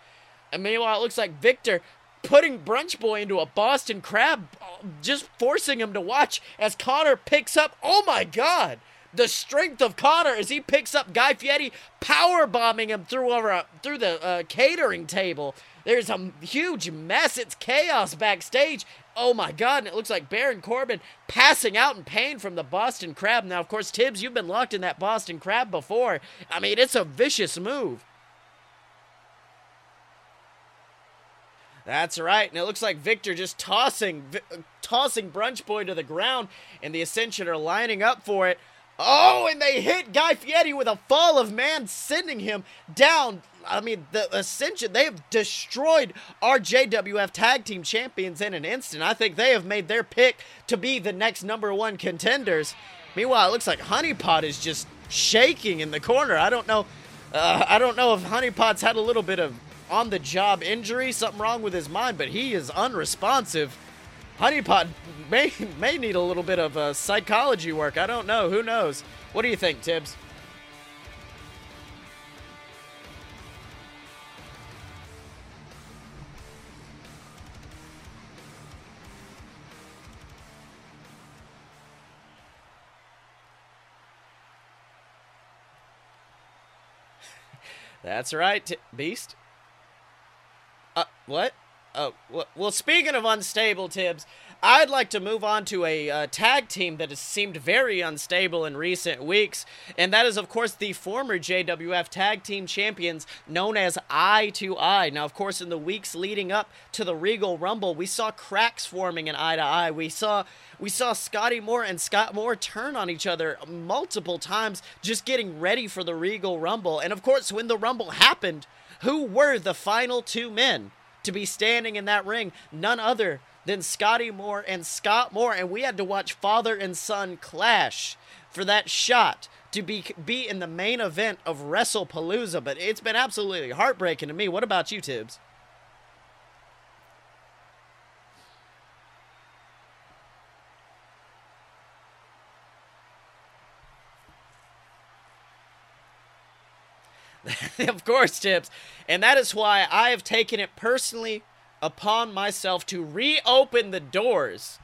[SPEAKER 1] And meanwhile, it looks like Victor putting Brunch Boy into a Boston Crab, just forcing him to watch as Connor picks up. Oh my god! the strength of Connor as he picks up Guy Fieri, power bombing him through over a, through the uh, catering table. There's a huge mess. It's chaos backstage. Oh my God! And it looks like Baron Corbin passing out in pain from the Boston Crab. Now, of course, Tibbs, you've been locked in that Boston Crab before. I mean, it's a vicious move. That's right, and it looks like Victor just tossing, uh, tossing Brunch Boy to the ground, and the Ascension are lining up for it. Oh, and they hit Guy Fieri with a fall of man, sending him down. I mean, the Ascension, they have destroyed our JWF Tag Team Champions in an instant. I think they have made their pick to be the next number one contenders. Meanwhile, it looks like Honeypot is just shaking in the corner. I don't know. Uh, I don't know if Honeypot's had a little bit of on the job injury, something wrong with his mind, but he is unresponsive. Honeypot may may need a little bit of uh, psychology work. I don't know. Who knows? What do you think, Tibbs? That's right, Beast. Uh, what? Oh, well, speaking of unstable, Tibbs, I'd like to move on to a uh, tag team that has seemed very unstable in recent weeks, and that is, of course, the former JWF Tag Team Champions known as Eye to Eye. Now, of course, in the weeks leading up to the Regal Rumble, we saw cracks forming in Eye to Eye. We saw we saw Scotty Moore and Scott Moore turn on each other multiple times, just getting ready for the Regal Rumble. And of course, when the Rumble happened, who were the final two men to be standing in that ring? None other than Scotty Moore and Scott Moore, and we had to watch father and son clash for that shot to be be in the main event of WrestlePalooza. But it's been absolutely heartbreaking to me. What about you, Tibbs? of course, Tibbs. And that is why I have taken it personally upon myself to reopen the doors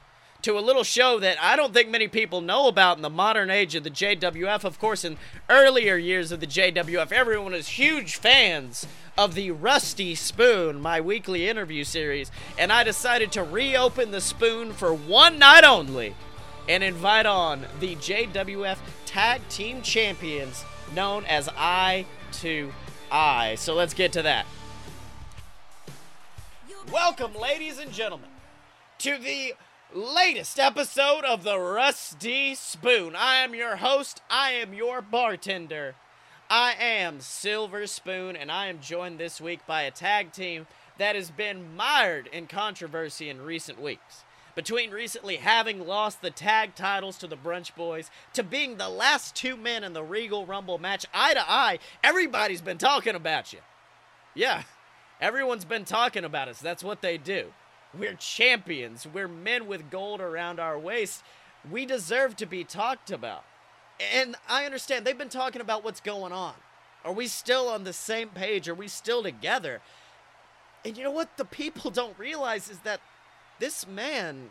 [SPEAKER 1] to a little show that I don't think many people know about in the modern age of the JWF. Of course, in earlier years of the JWF, everyone was huge fans of the Rusty Spoon, my weekly interview series, and I decided to reopen the spoon for one night only and invite on the JWF Tag Team Champions known as Eye to Eye. So let's get to that. Welcome, ladies and gentlemen, to the latest episode of the Rusty Spoon. I am your host, I am your bartender. I am Silver Spoon, and I am joined this week by a tag team that has been mired in controversy in recent weeks. Between recently having lost the tag titles to the Brunch Boys to being the last two men in the Regal Rumble match eye to eye, everybody's been talking about you. Yeah, Everyone's been talking about us. That's what they do. We're champions. We're men with gold around our waist. We deserve to be talked about. And I understand they've been talking about what's going on. Are we still on the same page? Are we still together? And you know what the people don't realize is that this man,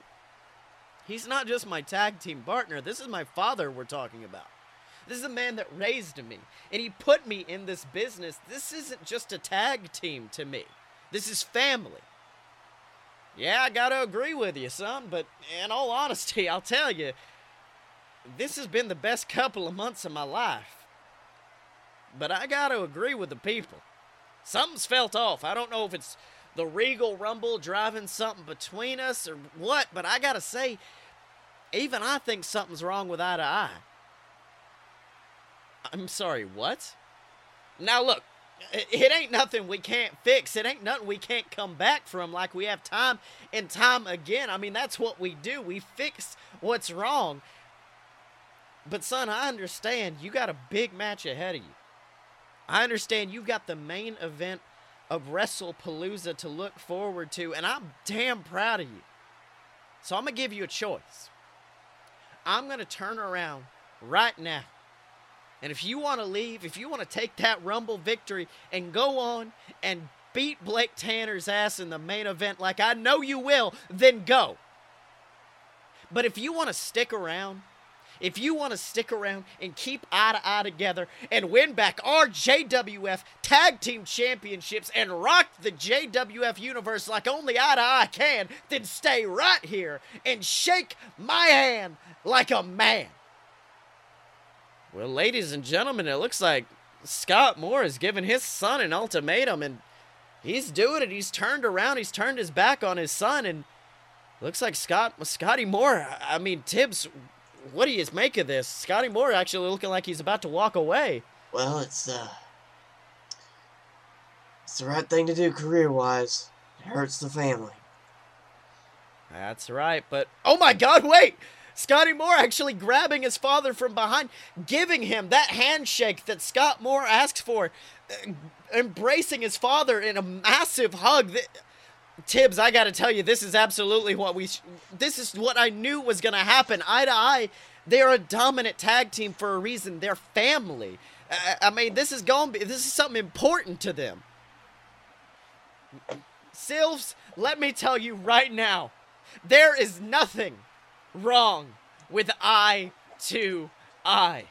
[SPEAKER 1] he's not just my tag team partner. This is my father we're talking about. This is a man that raised me, and he put me in this business. This isn't just a tag team to me, this is family. Yeah, I gotta agree with you, son, but in all honesty, I'll tell you, this has been the best couple of months of my life. But I gotta agree with the people. Something's felt off. I don't know if it's the Regal Rumble driving something between us or what, but I gotta say, even I think something's wrong with eye to eye. I'm sorry, what? Now look, it ain't nothing we can't fix. It ain't nothing we can't come back from like we have time and time again. I mean, that's what we do. We fix what's wrong. But son, I understand you got a big match ahead of you. I understand you've got the main event of WrestlePalooza to look forward to, and I'm damn proud of you. So I'm going to give you a choice. I'm going to turn around right now and if you want to leave, if you want to take that Rumble victory and go on and beat Blake Tanner's ass in the main event like I know you will, then go. But if you want to stick around, if you want to stick around and keep eye to eye together and win back our JWF Tag Team Championships and rock the JWF universe like only eye to eye can, then stay right here and shake my hand like a man. Well, ladies and gentlemen, it looks like Scott Moore has given his son an ultimatum, and he's doing it. He's turned around. He's turned his back on his son, and looks like Scott Scotty Moore. I mean, Tibbs, what do you make of this? Scotty Moore actually looking like he's about to walk away.
[SPEAKER 3] Well, it's uh, it's the right thing to do career-wise. It hurts the family.
[SPEAKER 1] That's right, but oh my God, wait! Scotty Moore actually grabbing his father from behind, giving him that handshake that Scott Moore asks for, uh, embracing his father in a massive hug. Tibbs, I got to tell you, this is absolutely what we. Sh- this is what I knew was going to happen. Eye to eye, they're a dominant tag team for a reason. They're family. I, I mean, this is going. Be this is something important to them. Silves, let me tell you right now, there is nothing wrong with eye to eye.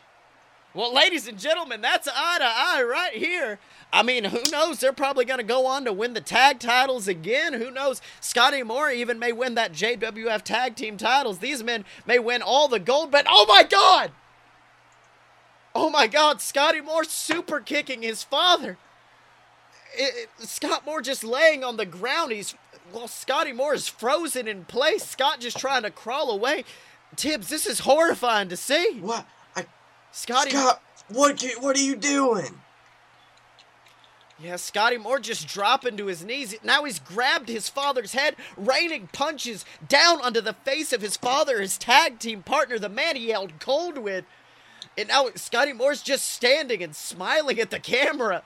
[SPEAKER 1] Well, ladies and gentlemen, that's eye to eye right here. I mean, who knows? They're probably going to go on to win the tag titles again. Who knows? Scotty Moore even may win that JWF tag team titles. These men may win all the gold, but oh my God! Oh my God, Scotty Moore super kicking his father. It, it, Scott Moore just laying on the ground. He's well, Scotty Moore is frozen in place. Scott just trying to crawl away. Tibbs, this is horrifying to see.
[SPEAKER 3] What? I,
[SPEAKER 1] Scotty,
[SPEAKER 3] Scott, what? ca- What are you doing?
[SPEAKER 1] yeah, Scotty Moore just dropping to his knees. Now he's grabbed his father's head, raining punches down onto the face of his father, his tag team partner, the man he held cold with. And now Scotty Moore's just standing and smiling at the camera.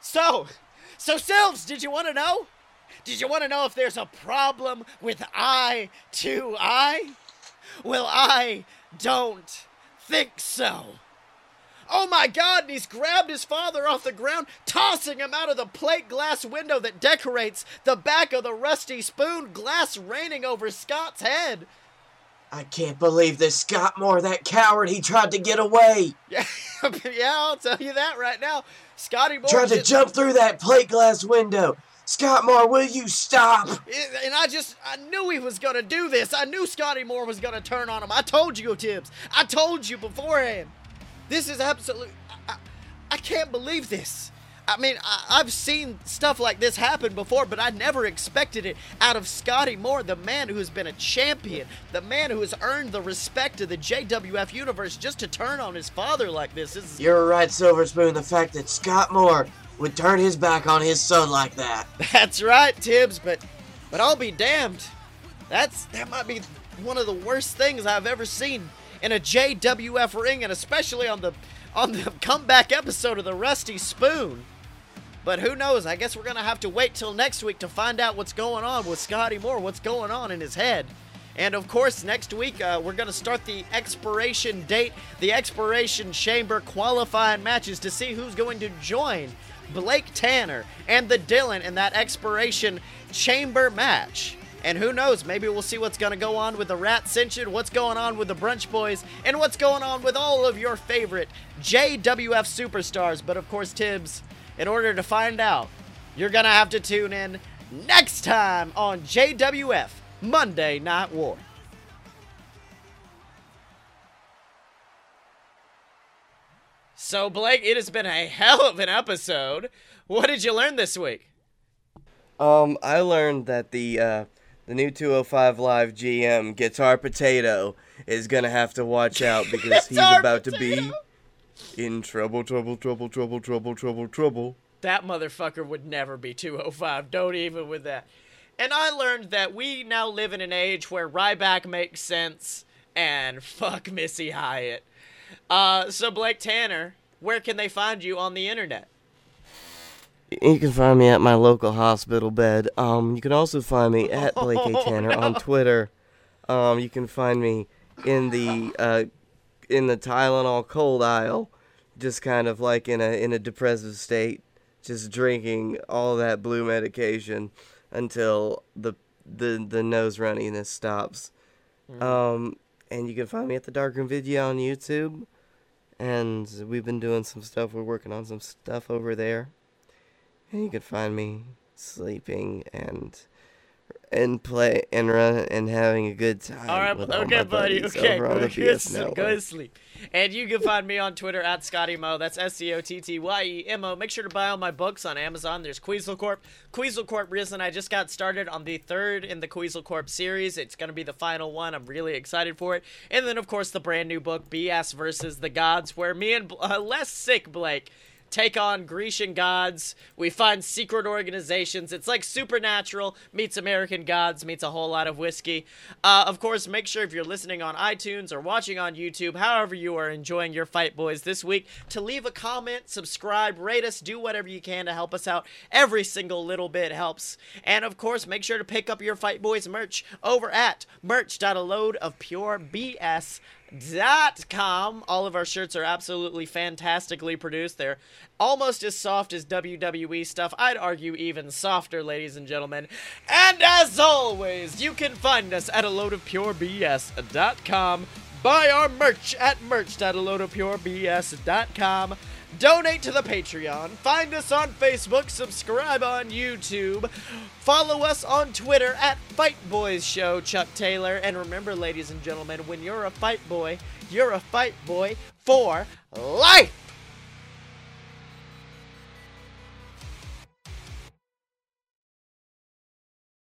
[SPEAKER 1] So, so Silves, did you want to know? Did you want to know if there's a problem with Eye to Eye? Well, I don't think so. Oh my god, and he's grabbed his father off the ground, tossing him out of the plate glass window that decorates the back of the rusty spoon, glass raining over Scott's head.
[SPEAKER 3] I can't believe this Scott Moore, that coward. He tried to get away.
[SPEAKER 1] Yeah, yeah, I'll tell you that right now. Scotty Moore
[SPEAKER 3] Tried to jump through that plate glass window. Scott Moore, will you stop?
[SPEAKER 1] And I just, I knew he was going to do this. I knew Scotty Moore was going to turn on him. I told you, Tibbs. I told you beforehand. This is absolute. I, I can't believe this. I mean, I, I've seen stuff like this happen before, but I never expected it out of Scotty Moore, the man who has been a champion, the man who has earned the respect of the JWF universe, just to turn on his father like this. This is
[SPEAKER 3] You're right, Silver Spoon. The fact that Scott Moore would turn his back on his son like that.
[SPEAKER 1] That's right, Tibbs, but but I'll be damned. That's that might be one of the worst things I've ever seen in a JWF ring and especially on the on the comeback episode of the Rusty Spoon. But who knows? I guess we're to have to wait till next week to find out what's going on with Scotty Moore, what's going on in his head. And of course, next week uh, we're going to start the expiration date, the expiration chamber qualifying matches to see who's going to join Blake Tanner and the Dylan in that expiration chamber match. And who knows, maybe we'll see what's going to go on with the Rat Ascension, what's going on with the Brunch Boys, and what's going on with all of your favorite JWF superstars. But of course, Tibbs, in order to find out, you're going to have to tune in next time on JWF Monday Night War. So, Blake, it has been a hell of an episode. What did you learn this week?
[SPEAKER 2] Um, I learned that the uh, the new 205 Live GM Guitar Potato is gonna have to watch out because he's about to be in trouble, trouble, trouble, trouble, trouble, trouble, trouble.
[SPEAKER 1] That motherfucker would never be 205. Don't even with that. And I learned that we now live in an age where Ryback makes sense and fuck Missy Hyatt. Uh, so Blake Tanner, where can they find you on the internet?
[SPEAKER 2] You can find me at my local hospital bed. Um, you can also find me at Blake A.
[SPEAKER 1] Oh,
[SPEAKER 2] Tanner
[SPEAKER 1] no.
[SPEAKER 2] on Twitter. Um, you can find me in the uh, in the Tylenol cold aisle, just kind of like in a in a depressive state, just drinking all that blue medication until the the the nose runniness stops. Um, and you can find me at the Darkroom Video on YouTube. And we've been doing some stuff. We're working on some stuff over there. And you can find me sleeping and and play and run and having a good time.
[SPEAKER 1] All right,
[SPEAKER 2] with all
[SPEAKER 1] okay,
[SPEAKER 2] my
[SPEAKER 1] buddy. Okay,
[SPEAKER 2] over on
[SPEAKER 1] go,
[SPEAKER 2] the
[SPEAKER 1] go,
[SPEAKER 2] BS
[SPEAKER 1] sleep,
[SPEAKER 2] Network.
[SPEAKER 1] go to sleep. And you can find me on Twitter at Scotty Mo. That's S C O T T Y E M O. Make sure to buy all my books on Amazon. There's Queasel Corp. Queasel Corp Risen. I just got started on the third in the Queasel Corp series. It's going to be the final one. I'm really excited for it. And then, of course, the brand new book, BS versus the Gods, where me and uh, less sick Blake take on Grecian gods. We find secret organizations. It's like Supernatural meets American Gods meets a whole lot of whiskey. Uh, of course, make sure if you're listening on iTunes or watching on YouTube, however you are enjoying your Fight Boys this week, to leave a comment, subscribe, rate us, do whatever you can to help us out. Every single little bit helps. And of course, make sure to pick up your Fight Boys merch over at merch.aloadofpurebs.com. All of our shirts are absolutely fantastically produced. They're almost as soft as WWE stuff. I'd argue even softer, ladies and gentlemen. And as always, you can find us at aloadofpurebs.com. Buy our merch at merch.aloadofpurebs.com. Donate to the Patreon. Find us on Facebook. Subscribe on YouTube. Follow us on Twitter at Fight Boys Show, Chuck Taylor. And remember, ladies and gentlemen, when you're a fight boy, you're a fight boy for life.